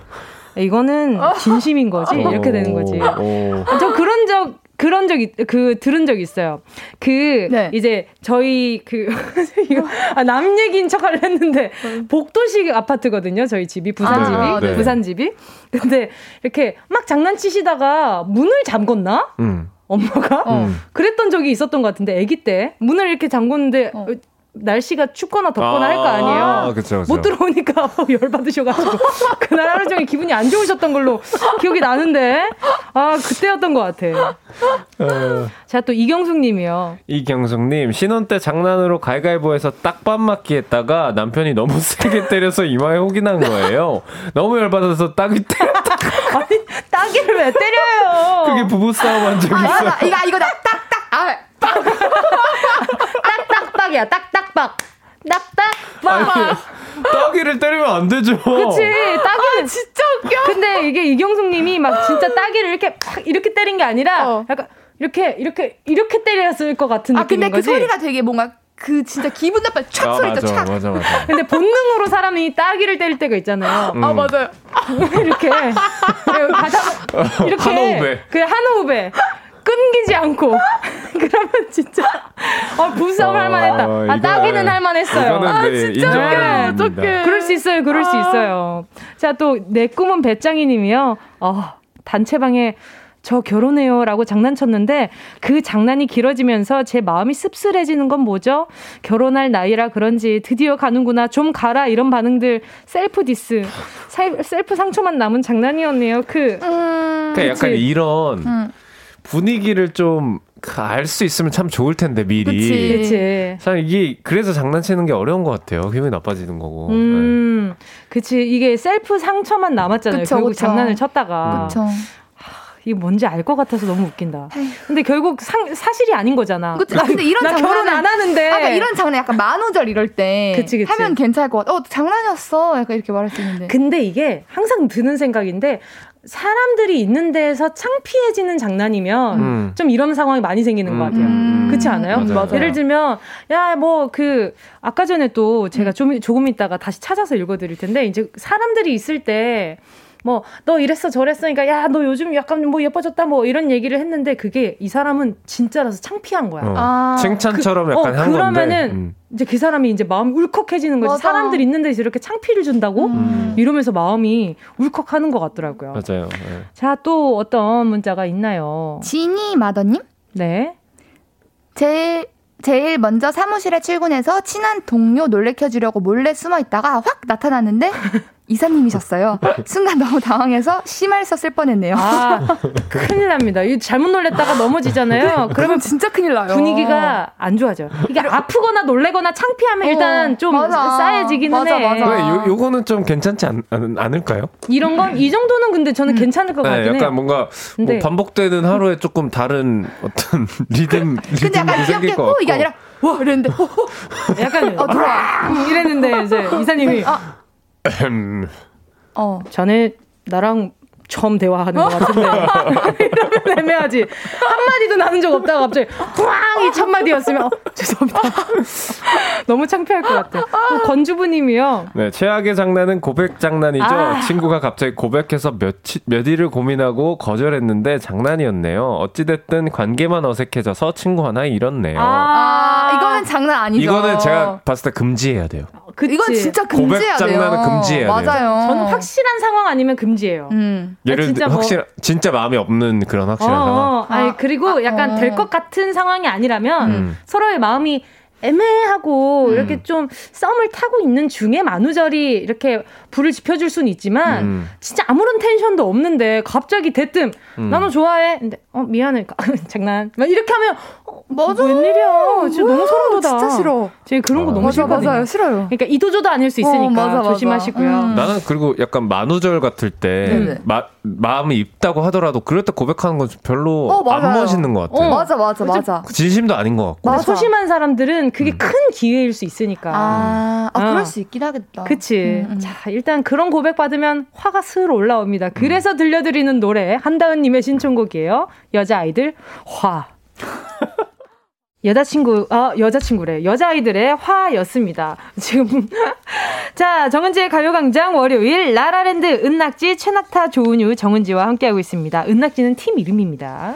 [SPEAKER 1] 이거는 진심인 거지. 이렇게 되는 거지.
[SPEAKER 7] 오.
[SPEAKER 1] 저 그런 적, 그런 적, 있- 그, 들은 적 있어요. 그,
[SPEAKER 8] 네.
[SPEAKER 1] 이제, 저희, 그, 이거, 아, 남 얘기인 척 하려 했는데, 복도식 아파트거든요, 저희 집이, 부산
[SPEAKER 8] 아,
[SPEAKER 1] 집이.
[SPEAKER 7] 네.
[SPEAKER 1] 부산 집이. 근데, 이렇게 막 장난치시다가 문을 잠궜나?
[SPEAKER 7] 음.
[SPEAKER 1] 엄마가?
[SPEAKER 7] 음.
[SPEAKER 1] 그랬던 적이 있었던 것 같은데, 아기 때. 문을 이렇게 잠궜는데,
[SPEAKER 8] 어.
[SPEAKER 1] 날씨가 춥거나 덥거나 할거 아니에요.
[SPEAKER 7] 아, 그쵸, 그쵸.
[SPEAKER 1] 못 들어오니까 열 받으셔가지고 그날 하루 종일 기분이 안 좋으셨던 걸로 기억이 나는데 아 그때였던 것 같아.
[SPEAKER 7] 어,
[SPEAKER 1] 자또 이경숙 님이요.
[SPEAKER 7] 이경숙님 신혼 때 장난으로 갈갈보에서 딱밥 맞기 했다가 남편이 너무 세게 때려서 이마에 혹이 난 거예요. 너무 열받아서 딱이 때려.
[SPEAKER 1] 아니 따기를 왜 때려요?
[SPEAKER 7] 그게 부부싸움 한적
[SPEAKER 8] 아. 이거 이거 나 딱딱 아
[SPEAKER 1] 딱딱박이야 딱딱박. 딱딱박.
[SPEAKER 7] 따기를 때리면 안 되죠.
[SPEAKER 1] 그치 따기는
[SPEAKER 8] 진짜 웃겨.
[SPEAKER 1] 근데 이게 이경숙 님이 막 진짜 따기를 이렇게 팍 이렇게 때린 게 아니라
[SPEAKER 8] 어.
[SPEAKER 1] 약간 이렇게 이렇게 이렇게 때렸을 것 같은
[SPEAKER 8] 아
[SPEAKER 1] 느낌인
[SPEAKER 8] 근데 그
[SPEAKER 1] 거지.
[SPEAKER 8] 소리가 되게 뭔가 그 진짜 기분 나빠 촥
[SPEAKER 7] 아,
[SPEAKER 8] 소리 있죠
[SPEAKER 7] 맞아,
[SPEAKER 8] 촥.
[SPEAKER 7] 맞아, 맞아.
[SPEAKER 1] 근데 본능으로 사람이 따기를 때릴 때가 있잖아요.
[SPEAKER 7] 음.
[SPEAKER 8] 아 맞아요.
[SPEAKER 1] 이렇게 가자 이렇게
[SPEAKER 7] 한 호흡에.
[SPEAKER 1] 그냥 한 호흡에 끊기지 않고 그러면 진짜 아 부부싸움
[SPEAKER 7] 어,
[SPEAKER 1] 할만했다. 아
[SPEAKER 7] 이거는-
[SPEAKER 1] 따기는 할만했어요. 아,
[SPEAKER 7] 네,
[SPEAKER 1] 진짜. 어떡해. 그럴 수 있어요. 그럴 수 있어요. 자 또 내 꿈은 배짱이님이요. 어 단체방에 저 결혼해요 라고 장난쳤는데 그 장난이 길어지면서 제 마음이 씁쓸해지는 건 뭐죠? 결혼할 나이라 그런지 드디어 가는구나 좀 가라 이런 반응들 셀프 디스 살- 셀프 상처만 남은 장난이었네요. 그
[SPEAKER 7] 그러니까 약간. 이런
[SPEAKER 8] 음.
[SPEAKER 7] 분위기를 좀 알 수 있으면 참 좋을 텐데 미리.
[SPEAKER 1] 그치. 그치.
[SPEAKER 7] 참 이게 그래서 장난치는 게 어려운 것 같아요. 기분이 나빠지는 거고.
[SPEAKER 1] 음, 그치. 이게 셀프 상처만 남았잖아요.
[SPEAKER 8] 그쵸,
[SPEAKER 1] 결국
[SPEAKER 8] 그쵸.
[SPEAKER 1] 장난을 쳤다가.
[SPEAKER 8] 그쵸.
[SPEAKER 1] 이게 뭔지 알 것 같아서 너무 웃긴다. 근데 결국 상, 사실이 아닌 거잖아.
[SPEAKER 8] 그치?
[SPEAKER 1] 나,
[SPEAKER 8] 근데 이런
[SPEAKER 1] 나
[SPEAKER 8] 장난은
[SPEAKER 1] 결혼 안 하는데.
[SPEAKER 8] 아, 그러니까 이런 장난 약간 만우절 이럴 때
[SPEAKER 1] 그치, 그치.
[SPEAKER 8] 하면 괜찮을 것 같아. 어 장난이었어. 약간 이렇게 말할 수 있는데.
[SPEAKER 1] 근데 이게 항상 드는 생각인데 사람들이 있는 데에서 창피해지는 장난이면
[SPEAKER 7] 음.
[SPEAKER 1] 좀 이런 상황이 많이 생기는 것 같아요. 그렇지 않아요?
[SPEAKER 7] 맞아요. 맞아요.
[SPEAKER 1] 예를 들면 야 뭐 그 아까 전에 또 제가 좀 조금 있다가 다시 찾아서 읽어드릴 텐데 이제 사람들이 있을 때. 뭐 너 이랬어 저랬으니까 야 너 요즘 약간 뭐 예뻐졌다 뭐 이런 얘기를 했는데 그게 이 사람은 진짜라서 창피한 거야.
[SPEAKER 7] 어.
[SPEAKER 8] 아.
[SPEAKER 7] 칭찬처럼
[SPEAKER 1] 그-
[SPEAKER 7] 약간
[SPEAKER 1] 어,
[SPEAKER 7] 한
[SPEAKER 1] 그러면은
[SPEAKER 7] 건데. 음.
[SPEAKER 1] 이제 그 사람이 이제 마음이 울컥해지는 거지.
[SPEAKER 8] 맞아.
[SPEAKER 1] 사람들 있는 데서 이렇게 창피를 준다고 이러면서 마음이 울컥하는 것 같더라고요.
[SPEAKER 7] 맞아요. 네.
[SPEAKER 1] 자, 또 어떤 문자가 있나요?
[SPEAKER 8] 지니 마더님?
[SPEAKER 1] 네.
[SPEAKER 8] 제일 제일 먼저 사무실에 출근해서 친한 동료 놀래켜주려고 몰래 숨어 있다가 확 나타났는데 이사님이셨어요. 순간 너무 당황해서 심할 썼을 뻔했네요.
[SPEAKER 1] 아, 큰일 납니다. 이 잘못 놀랬다가 넘어지잖아요. 그러면
[SPEAKER 8] 진짜 큰일 나요.
[SPEAKER 1] 분위기가 안 좋아져요. 이게 아프거나 놀래거나 창피하면 일단
[SPEAKER 8] 어,
[SPEAKER 1] 좀
[SPEAKER 8] 맞아.
[SPEAKER 1] 쌓여지기는
[SPEAKER 8] 맞아,
[SPEAKER 1] 해.
[SPEAKER 8] 맞아.
[SPEAKER 7] 왜 요, 요거는 좀 괜찮지 않, 않, 않 을까요?
[SPEAKER 1] 이런 건 이 정도는 근데 저는 괜찮을 것
[SPEAKER 7] 네,
[SPEAKER 1] 같긴 해요.
[SPEAKER 7] 약간 뭔가 뭐
[SPEAKER 1] 네.
[SPEAKER 7] 반복되는 하루에 조금 다른 어떤 리듬,
[SPEAKER 8] 근데
[SPEAKER 7] 리듬이
[SPEAKER 8] 약간 귀엽게 것어
[SPEAKER 7] 같고.
[SPEAKER 8] 이게 아니라 와 이랬는데 어, 어.
[SPEAKER 1] 약간
[SPEAKER 8] 어, 들어와.
[SPEAKER 1] 음, 이랬는데 이제 이사님이
[SPEAKER 8] 아,
[SPEAKER 7] 음,
[SPEAKER 8] 어.
[SPEAKER 1] 자네 나랑 처음 대화하는 것 같은데 이러면 애매하지 한마디도 나눈 적 없다가 갑자기 꽝이 첫 마디였으면 어, 죄송합니다 너무 창피할 것 같아 또 건주부님이요
[SPEAKER 7] 네, 최악의 장난은 고백 장난이죠.
[SPEAKER 1] 아.
[SPEAKER 7] 친구가 갑자기 고백해서 며칠, 몇 일을 고민하고 거절했는데 장난이었네요. 어찌됐든 관계만 어색해져서 친구 하나 잃었네요.
[SPEAKER 8] 아, 이거는 장난 아니죠.
[SPEAKER 7] 이거는 제가 봤을 때 금지해야 돼요.
[SPEAKER 1] 그치.
[SPEAKER 8] 이건 진짜
[SPEAKER 7] 고백
[SPEAKER 8] 금지해야 돼요.
[SPEAKER 7] 장난은 금지해야 돼요.
[SPEAKER 8] 맞아요.
[SPEAKER 1] 저는 확실한 상황 아니면 금지예요
[SPEAKER 8] 음.
[SPEAKER 7] 예를
[SPEAKER 1] 진짜
[SPEAKER 7] 들어
[SPEAKER 1] 뭐-
[SPEAKER 7] 확실 진짜 마음이 없는 그런 확실한 상황.
[SPEAKER 1] 어, 아니
[SPEAKER 8] 아,
[SPEAKER 1] 그리고
[SPEAKER 8] 아,
[SPEAKER 1] 약간
[SPEAKER 8] 어.
[SPEAKER 1] 될것 같은 상황이 아니라면
[SPEAKER 7] 음.
[SPEAKER 1] 서로의 마음이 애매하고 이렇게 좀 썸을 타고 있는 중에 만우절이 이렇게 불을 지펴줄 수는 있지만
[SPEAKER 7] 음.
[SPEAKER 1] 진짜 아무런 텐션도 없는데 갑자기 대뜸
[SPEAKER 7] 음.
[SPEAKER 1] 나너 좋아해 근데 어 미안해 장난 막 이렇게 하면 어,
[SPEAKER 8] 맞아.
[SPEAKER 1] 웬일이야 진짜 너무
[SPEAKER 8] 뭐야,
[SPEAKER 1] 소름 돋아
[SPEAKER 8] 진짜 싫어.
[SPEAKER 1] 제가 그런 거 너무
[SPEAKER 8] 맞아,
[SPEAKER 1] 싫거든요
[SPEAKER 8] 맞아요. 싫어요.
[SPEAKER 1] 그러니까 이도저도 아닐 수 있으니까
[SPEAKER 8] 어, 맞아, 맞아.
[SPEAKER 1] 조심하시고요
[SPEAKER 8] 음.
[SPEAKER 7] 나는 그리고 약간 만우절 같을 때. 마, 마음이 있다고 하더라도 그럴 때 고백하는 건 별로
[SPEAKER 8] 어.
[SPEAKER 7] 안 멋있는 것 같아요.
[SPEAKER 1] 어.
[SPEAKER 8] 맞아, 맞아, 맞아.
[SPEAKER 7] 진심도 아닌 것 같고.
[SPEAKER 1] 소심한 사람들은 그게
[SPEAKER 7] 음.
[SPEAKER 1] 큰 기회일 수 있으니까
[SPEAKER 8] 아, 아,
[SPEAKER 1] 어.
[SPEAKER 8] 그럴 수 있긴 하겠다.
[SPEAKER 1] 그치.
[SPEAKER 8] 음, 음.
[SPEAKER 1] 자, 일단 그런 고백 받으면 화가 슬 올라옵니다. 그래서
[SPEAKER 7] 음.
[SPEAKER 1] 들려드리는 노래, 한다은님의 신청곡이에요. 여자아이들, 화. 여자친구, 어, 여자친구래. 여자아이들의 화였습니다. 지금. 자, 정은지의 가요광장 월요일, 라라랜드, 은낙지, 최낙타, 조은유, 정은지와 함께하고 있습니다. 은낙지는 팀 이름입니다.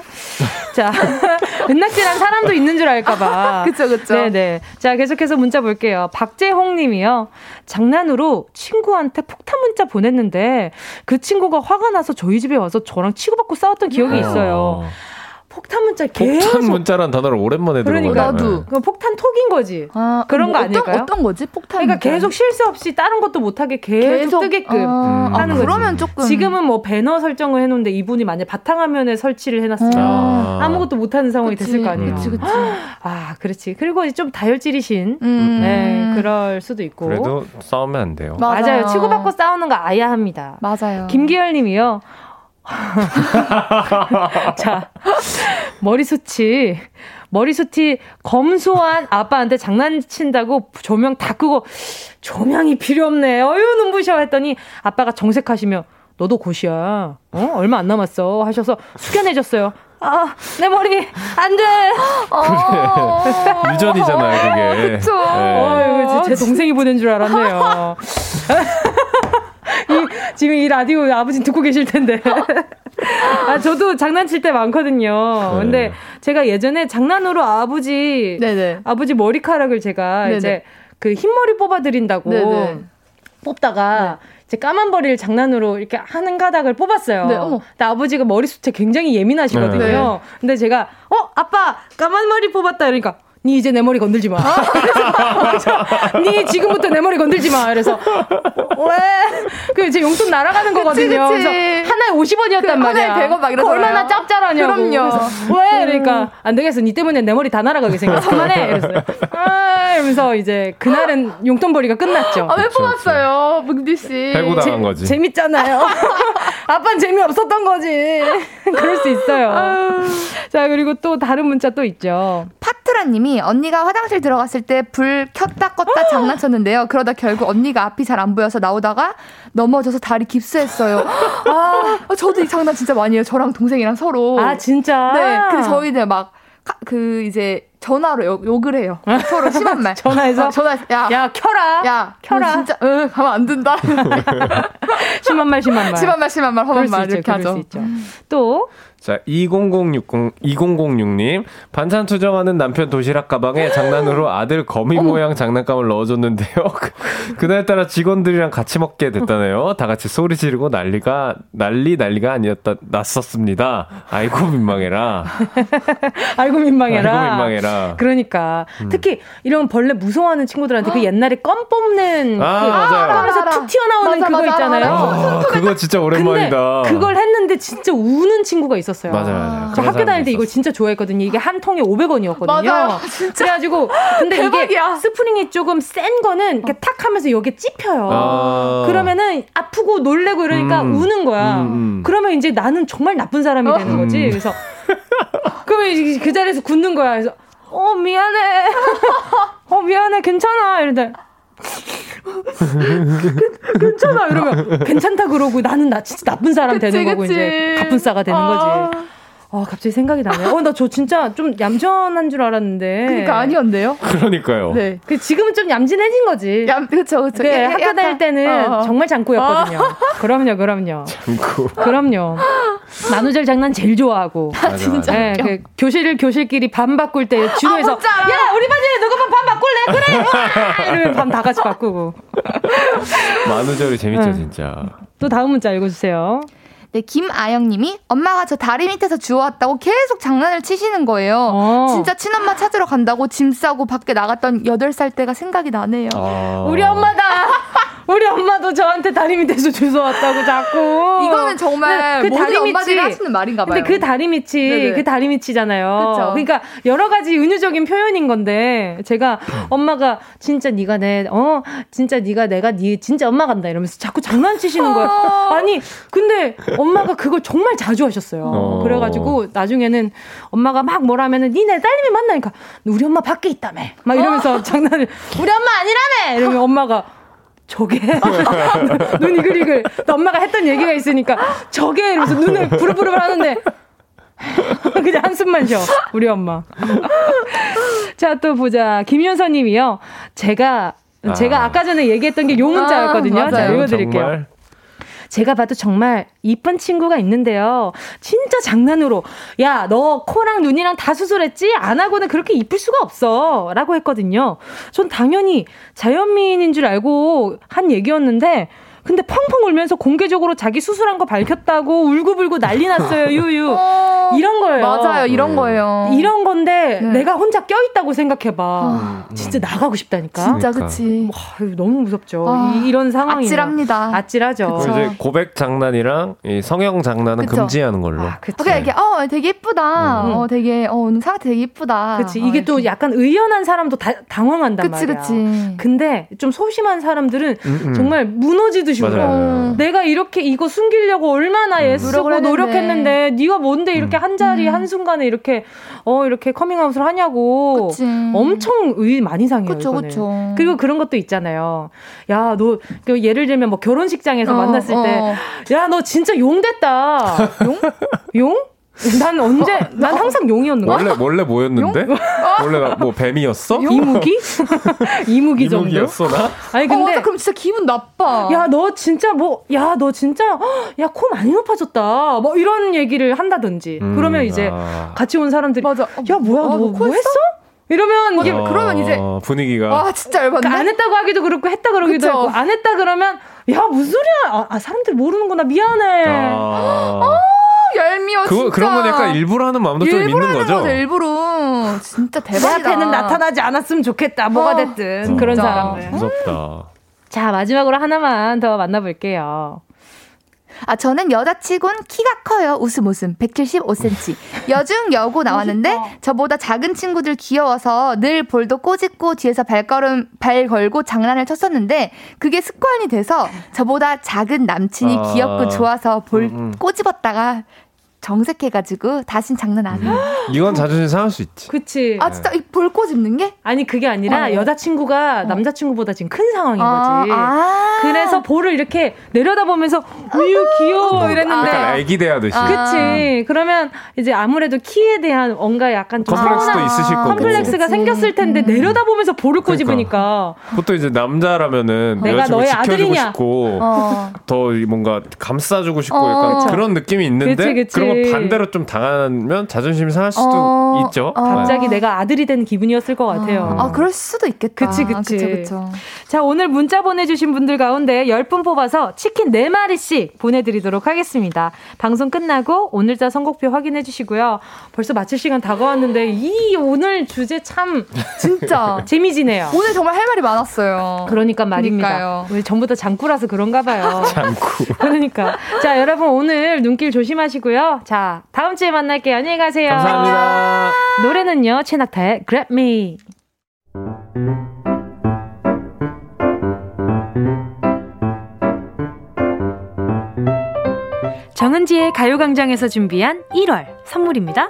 [SPEAKER 1] 자, 은낙지란 사람도 있는 줄 알까봐.
[SPEAKER 8] 그쵸, 그쵸.
[SPEAKER 1] 네네. 자, 계속해서 문자 볼게요. 박재홍 님이요. 장난으로 친구한테 폭탄 문자 보냈는데 그 친구가 화가 나서 저희 집에 와서 저랑 치고받고 싸웠던 기억이 있어요.
[SPEAKER 7] 어.
[SPEAKER 1] 폭탄 문자 계속.
[SPEAKER 7] 폭탄 문자란 단어를 오랜만에
[SPEAKER 1] 그러니까
[SPEAKER 7] 들어보네요.
[SPEAKER 1] 나도. 그 폭탄 톡인 거지.
[SPEAKER 8] 아,
[SPEAKER 1] 그런 거
[SPEAKER 8] 어떤,
[SPEAKER 1] 아닐까요?
[SPEAKER 8] 어떤 거지? 폭탄.
[SPEAKER 1] 그러니까
[SPEAKER 8] 문자.
[SPEAKER 1] 계속 쉴새 없이 다른 것도 못하게 계속,
[SPEAKER 8] 계속,
[SPEAKER 1] 뜨게끔
[SPEAKER 8] 아,
[SPEAKER 1] 하는
[SPEAKER 8] 아,
[SPEAKER 1] 거지.
[SPEAKER 8] 그러면 조금.
[SPEAKER 1] 지금은 뭐 배너 설정을 해놓는데 이분이 만약 바탕화면에 설치를 해놨으면
[SPEAKER 7] 아.
[SPEAKER 1] 아무것도 못하는 상황이
[SPEAKER 8] 그치,
[SPEAKER 1] 됐을 거 아니에요.
[SPEAKER 8] 그치, 그치.
[SPEAKER 1] 아, 그렇지. 그리고 이제 좀 다혈질이신,
[SPEAKER 8] 음.
[SPEAKER 1] 네, 그럴 수도 있고.
[SPEAKER 7] 그래도 싸우면 안 돼요.
[SPEAKER 8] 맞아요.
[SPEAKER 1] 맞아요. 치고받고 싸우는 거 아야 합니다.
[SPEAKER 8] 맞아요.
[SPEAKER 1] 김기열 님이요. 자, 머리숱이, 머리숱이 검소한 아빠한테 장난친다고 조명 다 끄고, 조명이 필요 없네. 어휴, 눈부셔. 했더니 아빠가 정색하시며, 너도 곧이야. 어? 얼마 안 남았어. 하셔서 숙연해졌어요. 아, 내 머리, 안 돼!
[SPEAKER 8] 어.
[SPEAKER 7] 유전이잖아요, 그게.
[SPEAKER 8] 그쵸.
[SPEAKER 7] 네.
[SPEAKER 1] 어, 제 동생이 보낸 줄 알았네요. 이, 지금 이 라디오 아버지 듣고 계실 텐데. 아, 저도 장난칠 때 많거든요.
[SPEAKER 7] 네.
[SPEAKER 1] 근데 제가 예전에 장난으로 아버지,
[SPEAKER 8] 네네.
[SPEAKER 1] 아버지 머리카락을 제가
[SPEAKER 8] 네네.
[SPEAKER 1] 이제 그 흰머리 뽑아드린다고
[SPEAKER 8] 네네.
[SPEAKER 1] 뽑다가 제 까만 머리를 장난으로 이렇게 하는 가닥을 뽑았어요.
[SPEAKER 8] 네.
[SPEAKER 1] 근데 아버지가 머리숱에 굉장히 예민하시거든요.
[SPEAKER 8] 네.
[SPEAKER 1] 근데 제가 어 아빠 까만 머리 뽑았다 이러니까. 니 이제 내 머리 건들지 마. 그래서 니 지금부터 내 머리 건들지 마. 그래서 왜? 그 제 용돈 날아가는 거거든요.
[SPEAKER 8] 그치, 그치.
[SPEAKER 1] 그래서 하나에 50원이었단
[SPEAKER 8] 그
[SPEAKER 1] 말이야.
[SPEAKER 8] 하나에 100원 막 이러잖아요.
[SPEAKER 1] 얼마나 짭짤하냐고.
[SPEAKER 8] 그럼요.
[SPEAKER 1] 그래서 왜? 그러니까 안 되겠어. 니 때문에 내 머리 다 날아가게 생겼어. 그만해. 이랬어요. 아, 이러면서 이제 그날은 용돈벌이가 끝났죠.
[SPEAKER 8] 아, 왜 뽑았어요, 뭉디 씨?
[SPEAKER 7] 해고당한 거지.
[SPEAKER 1] 재밌잖아요. 아빠는 재미없었던 거지. 그럴 수 있어요. 자, 그리고 또 다른 문자 또 있죠.
[SPEAKER 8] 파트라 님이 언니가 화장실 들어갔을 때 불 켰다 껐다 장난쳤는데요. 그러다 결국 언니가 앞이 잘 안 보여서 나오다가 넘어져서 다리 깁스했어요. 아, 저도 이 장난 진짜 많이 해요. 저랑 동생이랑 서로.
[SPEAKER 1] 아, 진짜?
[SPEAKER 8] 네. 근데 저희는 막 그 이제 전화로 욕, 욕을 해요. 서로 심한 말.
[SPEAKER 1] 전화해서?
[SPEAKER 8] 어, 전화 야,
[SPEAKER 1] 야, 켜라.
[SPEAKER 8] 야,
[SPEAKER 1] 켜라.
[SPEAKER 8] 너 진짜 응, 가면 안 된다.
[SPEAKER 1] 심한 말, 심한 말.
[SPEAKER 8] 심한 말, 심한 말, 험한 수말 이렇게 하죠.
[SPEAKER 1] 수 있죠. 또
[SPEAKER 7] 자, 20060, 2006님. 반찬 투정하는 남편 도시락 가방에 장난으로 아들 거미 모양 장난감을 넣어줬는데요. 그- 그날따라 직원들이랑 같이 먹게 됐다네요. 다 같이 소리 지르고 난리가, 난리 난리가 아니었다, 났었습니다. 아이고, 민망해라.
[SPEAKER 1] 아이고 민망해라.
[SPEAKER 7] 아이고, 민망해라.
[SPEAKER 1] 그러니까 특히 이런 벌레 무서워하는 친구들한테 그 옛날에 껌 뽑는
[SPEAKER 7] 아,
[SPEAKER 1] 그
[SPEAKER 7] 맞아요.
[SPEAKER 1] 껌에서
[SPEAKER 8] 알아,
[SPEAKER 1] 툭 튀어나오는
[SPEAKER 8] 맞아,
[SPEAKER 1] 그거
[SPEAKER 8] 맞아,
[SPEAKER 1] 있잖아요.
[SPEAKER 7] 아, 그거 진짜 오랜만이다.
[SPEAKER 1] 그걸 했는데 진짜 우는 친구가 있 었어요.
[SPEAKER 7] 맞아요, 맞아요.
[SPEAKER 1] 저 학교 다닐 때 이걸 진짜 좋아했거든요. 이게 한 통에 500원이었거든요.
[SPEAKER 8] 맞아요,
[SPEAKER 1] 그래가지고 근데
[SPEAKER 8] 대박이야.
[SPEAKER 1] 이게 스프링이 조금 센 거는 이렇게 탁 하면서 여기 찝혀요.
[SPEAKER 7] 아.
[SPEAKER 1] 그러면은 아프고 놀래고 이러니까
[SPEAKER 7] 음.
[SPEAKER 1] 우는 거야.
[SPEAKER 7] 음, 음.
[SPEAKER 1] 그러면 이제 나는 정말 나쁜 사람이 되는 거지.
[SPEAKER 7] 음.
[SPEAKER 1] 그래서 그러면 이제 그 자리에서 굳는 거야. 그래서 어 미안해. 어 미안해 괜찮아 이런데 괜찮아 이러면 괜찮다 그러고 나는 나 진짜 나쁜 사람
[SPEAKER 8] 그치,
[SPEAKER 1] 되는 거고
[SPEAKER 8] 그치.
[SPEAKER 1] 이제 가뿐싸가 되는
[SPEAKER 8] 아.
[SPEAKER 1] 거지. 어 갑자기 생각이 나네. 어나 저 진짜 좀 얌전한 줄 알았는데.
[SPEAKER 8] 그러니까 아니었네요.
[SPEAKER 7] 그러니까요.
[SPEAKER 8] 네.
[SPEAKER 1] 그 지금은 좀 얌전해진 거지.
[SPEAKER 8] 야, 그쵸, 그쵸.
[SPEAKER 1] 네,
[SPEAKER 8] 야,
[SPEAKER 1] 학교
[SPEAKER 8] 약간,
[SPEAKER 1] 다닐 때는
[SPEAKER 8] 어.
[SPEAKER 1] 정말 장구였거든요. 그럼요, 그럼요.
[SPEAKER 7] 참고.
[SPEAKER 1] 그럼요. 나누절 장난 제일 좋아하고.
[SPEAKER 7] 맞아, 진짜
[SPEAKER 1] 네. 그 교실을 교실끼리 반 바꿀 때 주로에서
[SPEAKER 8] 아, 뭔지 알아.
[SPEAKER 1] 야 우리 반에 누구만 반 바꿀래? 그래. 와! 이러면 반 다 같이 바꾸고.
[SPEAKER 7] 만우절이 재밌죠,
[SPEAKER 1] 응.
[SPEAKER 7] 진짜.
[SPEAKER 1] 또 다음 문자 읽어주세요.
[SPEAKER 8] 네, 김아영님이 엄마가 저 다리 밑에서 주워왔다고 계속 장난을 치시는 거예요.
[SPEAKER 1] 어.
[SPEAKER 8] 진짜 친엄마 찾으러 간다고 짐 싸고 밖에 나갔던 8살 때가 생각이 나네요.
[SPEAKER 7] 아.
[SPEAKER 1] 우리 엄마다. 우리 엄마도 저한테 다리 밑에서 주워 왔다고 자꾸.
[SPEAKER 8] 이거는 정말
[SPEAKER 1] 네, 그 다리 밑이-
[SPEAKER 8] 하시는 말인가 봐요.
[SPEAKER 1] 근데 그 다리 밑이
[SPEAKER 8] 네네.
[SPEAKER 1] 그 다리 밑이잖아요.
[SPEAKER 8] 그쵸.
[SPEAKER 1] 그러니까 여러 가지 은유적인 표현인 건데 제가 엄마가 진짜 네가 내 어 진짜 네가 내가 네 진짜 엄마 간다 이러면서 자꾸 장난치시는 거예요. 아니 근데 엄마가 그걸 정말 자주 하셨어요.
[SPEAKER 7] 어.
[SPEAKER 1] 그래가지고 나중에는 엄마가 막 뭐라면은 니네 딸님이 만나니까 우리 엄마 밖에 있다며 막 이러면서 장난을 우리 엄마 아니라며 이러면 엄마가 저게? 눈 이글이글. 또 엄마가 했던 얘기가 있으니까 저게? 이러면서 눈을 부르부르 하는데 그냥 한숨만 쉬어 우리 엄마. 자 또 보자. 김윤서님이요. 제가 제가
[SPEAKER 7] 아.
[SPEAKER 1] 아까 전에 얘기했던 게 요 문자였거든요.
[SPEAKER 8] 아,
[SPEAKER 1] 자. 읽어드릴게요.
[SPEAKER 7] 정말
[SPEAKER 1] 제가 봐도 정말 이쁜 친구가 있는데요. 진짜 장난으로 야 너 코랑 눈이랑 다 수술했지? 안 하고는 그렇게 이쁠 수가 없어. 라고 했거든요. 전 당연히 자연미인인 줄 알고 한 얘기였는데 근데 펑펑 울면서 공개적으로 자기 수술한 거 밝혔다고 울고불고 난리 났어요. 유유.
[SPEAKER 8] 어,
[SPEAKER 1] 이런 거예요.
[SPEAKER 8] 맞아요, 이런 거예요.
[SPEAKER 1] 이런 건데
[SPEAKER 8] 네.
[SPEAKER 1] 내가 혼자 껴있다고 생각해봐. 진짜 나가고 싶다니까.
[SPEAKER 8] 진짜
[SPEAKER 7] 그러니까.
[SPEAKER 8] 그치.
[SPEAKER 1] 와, 너무 무섭죠.
[SPEAKER 8] 아,
[SPEAKER 1] 이, 런 상황이
[SPEAKER 8] 아찔합니다.
[SPEAKER 1] 아찔하죠.
[SPEAKER 8] 그쵸.
[SPEAKER 7] 이제 고백 장난이랑 이 성형 장난은
[SPEAKER 8] 그쵸.
[SPEAKER 7] 금지하는 걸로.
[SPEAKER 1] 아, 그치.
[SPEAKER 8] 그냥 이렇게 어 되게 예쁘다.
[SPEAKER 1] 음.
[SPEAKER 8] 어 되게 어 오늘 상태 되게 예쁘다.
[SPEAKER 1] 그치.
[SPEAKER 8] 어,
[SPEAKER 1] 이게 또
[SPEAKER 8] 이렇게.
[SPEAKER 1] 약간 의연한 사람도 다, 당황한단
[SPEAKER 8] 그치
[SPEAKER 1] 말이야.
[SPEAKER 8] 그치.
[SPEAKER 1] 근데 좀 소심한 사람들은
[SPEAKER 7] 음, 음.
[SPEAKER 1] 정말 무너지듯 이
[SPEAKER 7] 맞아요.
[SPEAKER 1] 내가 이렇게 이거 숨기려고 얼마나 애쓰고
[SPEAKER 8] 노력을 했는데.
[SPEAKER 1] 노력했는데 네가 뭔데 이렇게 한 자리 한 순간에 이렇게 어 이렇게 커밍아웃을 하냐고
[SPEAKER 8] 그치.
[SPEAKER 1] 엄청 의 많이 상해요.
[SPEAKER 8] 그쵸,
[SPEAKER 1] 이거는.
[SPEAKER 8] 그쵸.
[SPEAKER 1] 그리고 그런 것도 있잖아요. 야, 너, 그 예를 들면 뭐 결혼식장에서
[SPEAKER 8] 어,
[SPEAKER 1] 만났을
[SPEAKER 8] 어.
[SPEAKER 1] 때, 야, 너 진짜 용 됐다. 용? 용? 난 언제, 난 항상 용이었는 거야.
[SPEAKER 7] 원래 원래 뭐였는데? 원래 나 뭐 뱀이었어?
[SPEAKER 1] 이무기? 이무기 정도?
[SPEAKER 7] 이무기였어 나?
[SPEAKER 1] 아니,
[SPEAKER 8] 어,
[SPEAKER 1] 근데.
[SPEAKER 8] 맞아. 그럼 진짜 기분 나빠.
[SPEAKER 1] 야, 너 진짜 뭐, 야, 너 진짜, 헉, 야, 코 많이 높아졌다. 뭐 이런 얘기를 한다든지.
[SPEAKER 7] 음,
[SPEAKER 1] 그러면 이제
[SPEAKER 7] 아.
[SPEAKER 1] 같이 온 사람들이,
[SPEAKER 8] 맞아.
[SPEAKER 1] 야, 뭐야,
[SPEAKER 8] 어, 너너뭐코
[SPEAKER 1] 했어? 이러면 이게
[SPEAKER 7] 어,
[SPEAKER 8] 그러면 이제
[SPEAKER 7] 분위기가
[SPEAKER 8] 와 진짜 열받네.
[SPEAKER 1] 그러니까 안 했다고 하기도 그렇고 했다 그러기도
[SPEAKER 8] 그쵸.
[SPEAKER 1] 하고 안 했다 그러면 야 무슨 소리야 아, 아, 사람들 모르는구나 미안해
[SPEAKER 7] 아,
[SPEAKER 8] 얄미워
[SPEAKER 7] 그거
[SPEAKER 8] 진짜.
[SPEAKER 7] 그런 건 약간 일부러 하는 마음도 좀
[SPEAKER 8] 일부러
[SPEAKER 7] 있는
[SPEAKER 8] 하는
[SPEAKER 7] 거죠.
[SPEAKER 8] 일부러 진짜
[SPEAKER 1] 내
[SPEAKER 8] 대박이다.
[SPEAKER 1] 앞에는 나타나지 않았으면 좋겠다 뭐가
[SPEAKER 8] 어,
[SPEAKER 1] 됐든 그런
[SPEAKER 8] 진짜.
[SPEAKER 1] 사람들
[SPEAKER 7] 무섭다.
[SPEAKER 1] 자 마지막으로 하나만 더 만나볼게요
[SPEAKER 8] 아, 저는 여자치곤 키가 커요. 웃음 웃음. 175cm. 여중 여고 나왔는데 저보다 작은 친구들 귀여워서 늘 볼도 꼬집고 뒤에서 발걸음 발 걸고 장난을 쳤었는데 그게 습관이 돼서 저보다 작은 남친이
[SPEAKER 7] 아.
[SPEAKER 8] 귀엽고 좋아서 볼
[SPEAKER 7] 음, 음.
[SPEAKER 8] 꼬집었다가 정색해가지고 다신 장난 안 해요.
[SPEAKER 7] 이건 자존심 상할 수 있지.
[SPEAKER 1] 그치
[SPEAKER 8] 아 진짜 이 볼 꼬집는 게?
[SPEAKER 1] 아니 그게 아니라
[SPEAKER 8] 어.
[SPEAKER 1] 여자친구가 남자친구보다 지금 큰 상황인
[SPEAKER 8] 아,
[SPEAKER 1] 거지
[SPEAKER 8] 아.
[SPEAKER 1] 그래서 볼을 이렇게 내려다보면서 우유 귀여워 이랬는데
[SPEAKER 7] 약간 애기 대하듯이.
[SPEAKER 8] 아.
[SPEAKER 1] 그치. 그러면 이제 아무래도 키에 대한 뭔가 약간 좀
[SPEAKER 7] 컴플렉스도 있으실 거고.
[SPEAKER 1] 컴플렉스가
[SPEAKER 8] 그치.
[SPEAKER 1] 생겼을 텐데 내려다보면서 볼을
[SPEAKER 7] 그러니까.
[SPEAKER 1] 꼬집으니까
[SPEAKER 7] 보통 이제 남자라면은
[SPEAKER 1] 내가
[SPEAKER 7] 여자친구
[SPEAKER 1] 너의
[SPEAKER 7] 지켜주고
[SPEAKER 1] 아들이냐?
[SPEAKER 7] 싶고
[SPEAKER 8] 어.
[SPEAKER 7] 더 뭔가 감싸주고 싶고
[SPEAKER 8] 어.
[SPEAKER 7] 약간
[SPEAKER 8] 그쵸.
[SPEAKER 7] 그런 느낌이 있는데
[SPEAKER 1] 그치, 그치.
[SPEAKER 7] 그런 거 반대로 좀 당하면 자존심이 상할 수도
[SPEAKER 8] 어.
[SPEAKER 7] 있죠.
[SPEAKER 8] 어.
[SPEAKER 1] 갑자기 내가 아들이 된 기분이었을 것 같아요.
[SPEAKER 8] 아, 그럴 수도 있겠다.
[SPEAKER 1] 그치, 그치.
[SPEAKER 8] 그쵸, 그쵸.
[SPEAKER 1] 자, 오늘 문자 보내주신 분들 가운데 10분 뽑아서 치킨 4마리씩 보내드리도록 하겠습니다. 방송 끝나고 오늘자 선곡표 확인해 주시고요. 벌써 마칠 시간 다가왔는데, 이 오늘 주제 참
[SPEAKER 8] 진짜.
[SPEAKER 1] 재미지네요.
[SPEAKER 8] 오늘 정말 할 말이 많았어요.
[SPEAKER 1] 그러니까 말입니다. 우리 전부 다 장꾸라서 그런가 봐요.
[SPEAKER 7] 않고.
[SPEAKER 1] 그러니까. 자, 여러분 오늘 눈길 조심하시고요. 자, 다음 주에 만날게요. 안녕히 가세요.
[SPEAKER 7] 감사합니다.
[SPEAKER 1] 노래는요, 최낙타의 Grab Me. 정은지의 가요광장에서 준비한 1월 선물입니다.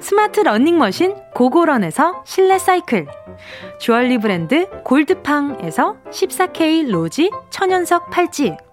[SPEAKER 1] 스마트 러닝머신 고고런에서 실내 사이클 주얼리 브랜드 골드팡에서 14K 로지 천연석 팔찌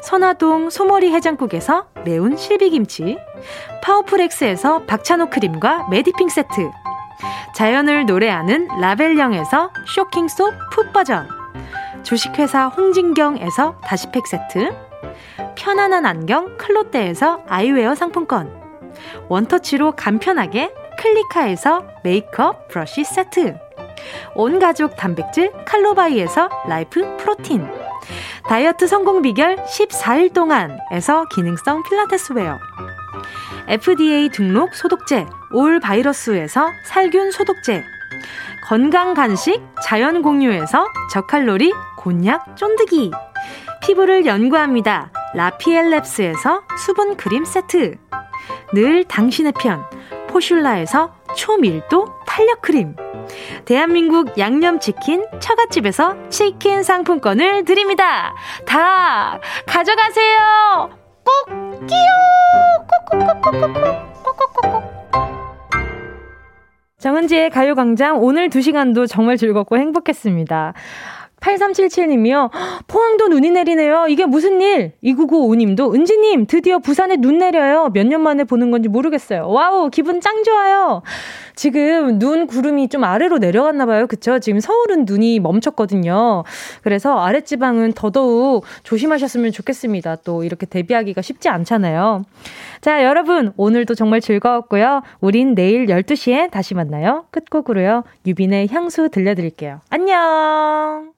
[SPEAKER 1] 선화동 소머리 해장국에서 매운 실비김치 파워풀엑스에서 박찬호 크림과 메디핑 세트 자연을 노래하는 라벨령에서 쇼킹소 풋버전 주식회사 홍진경에서 다시팩 세트 편안한 안경 클로떼에서 아이웨어 상품권 원터치로 간편하게 클리카에서 메이크업 브러쉬 세트 온 가족 단백질 칼로바이에서 라이프 프로틴 다이어트 성공 비결 14일 동안에서 기능성 필라테스 웨어 FDA 등록 소독제 올 바이러스에서 살균 소독제 건강 간식 자연 공유에서 저칼로리 곤약 쫀득이 피부를 연구합니다. 라피엘랩스에서 수분 크림 세트. 늘 당신의 편. 포슐라에서 초밀도 탄력 크림. 대한민국 양념치킨 처갓집에서 치킨 상품권을 드립니다. 다 가져가세요. 꼭 끼요. 꼭꼭꼭꼭꼭꼭꼭꼭꼭. 정은지의 가요광장 오늘 2시간도 정말 즐겁고 행복했습니다. 8377님이요. 포항도 눈이 내리네요. 이게 무슨 일? 2995님도 은지님 드디어 부산에 눈 내려요. 몇 년 만에 보는 건지 모르겠어요. 와우 기분 짱 좋아요. 지금 눈 구름이 좀 아래로 내려갔나 봐요. 그쵸? 지금 서울은 눈이 멈췄거든요. 그래서 아랫지방은 더더욱 조심하셨으면 좋겠습니다. 또 이렇게 데뷔하기가 쉽지 않잖아요. 자, 여러분 오늘도 정말 즐거웠고요. 우린 내일 12시에 다시 만나요. 끝곡으로요. 유빈의 향수 들려드릴게요. 안녕!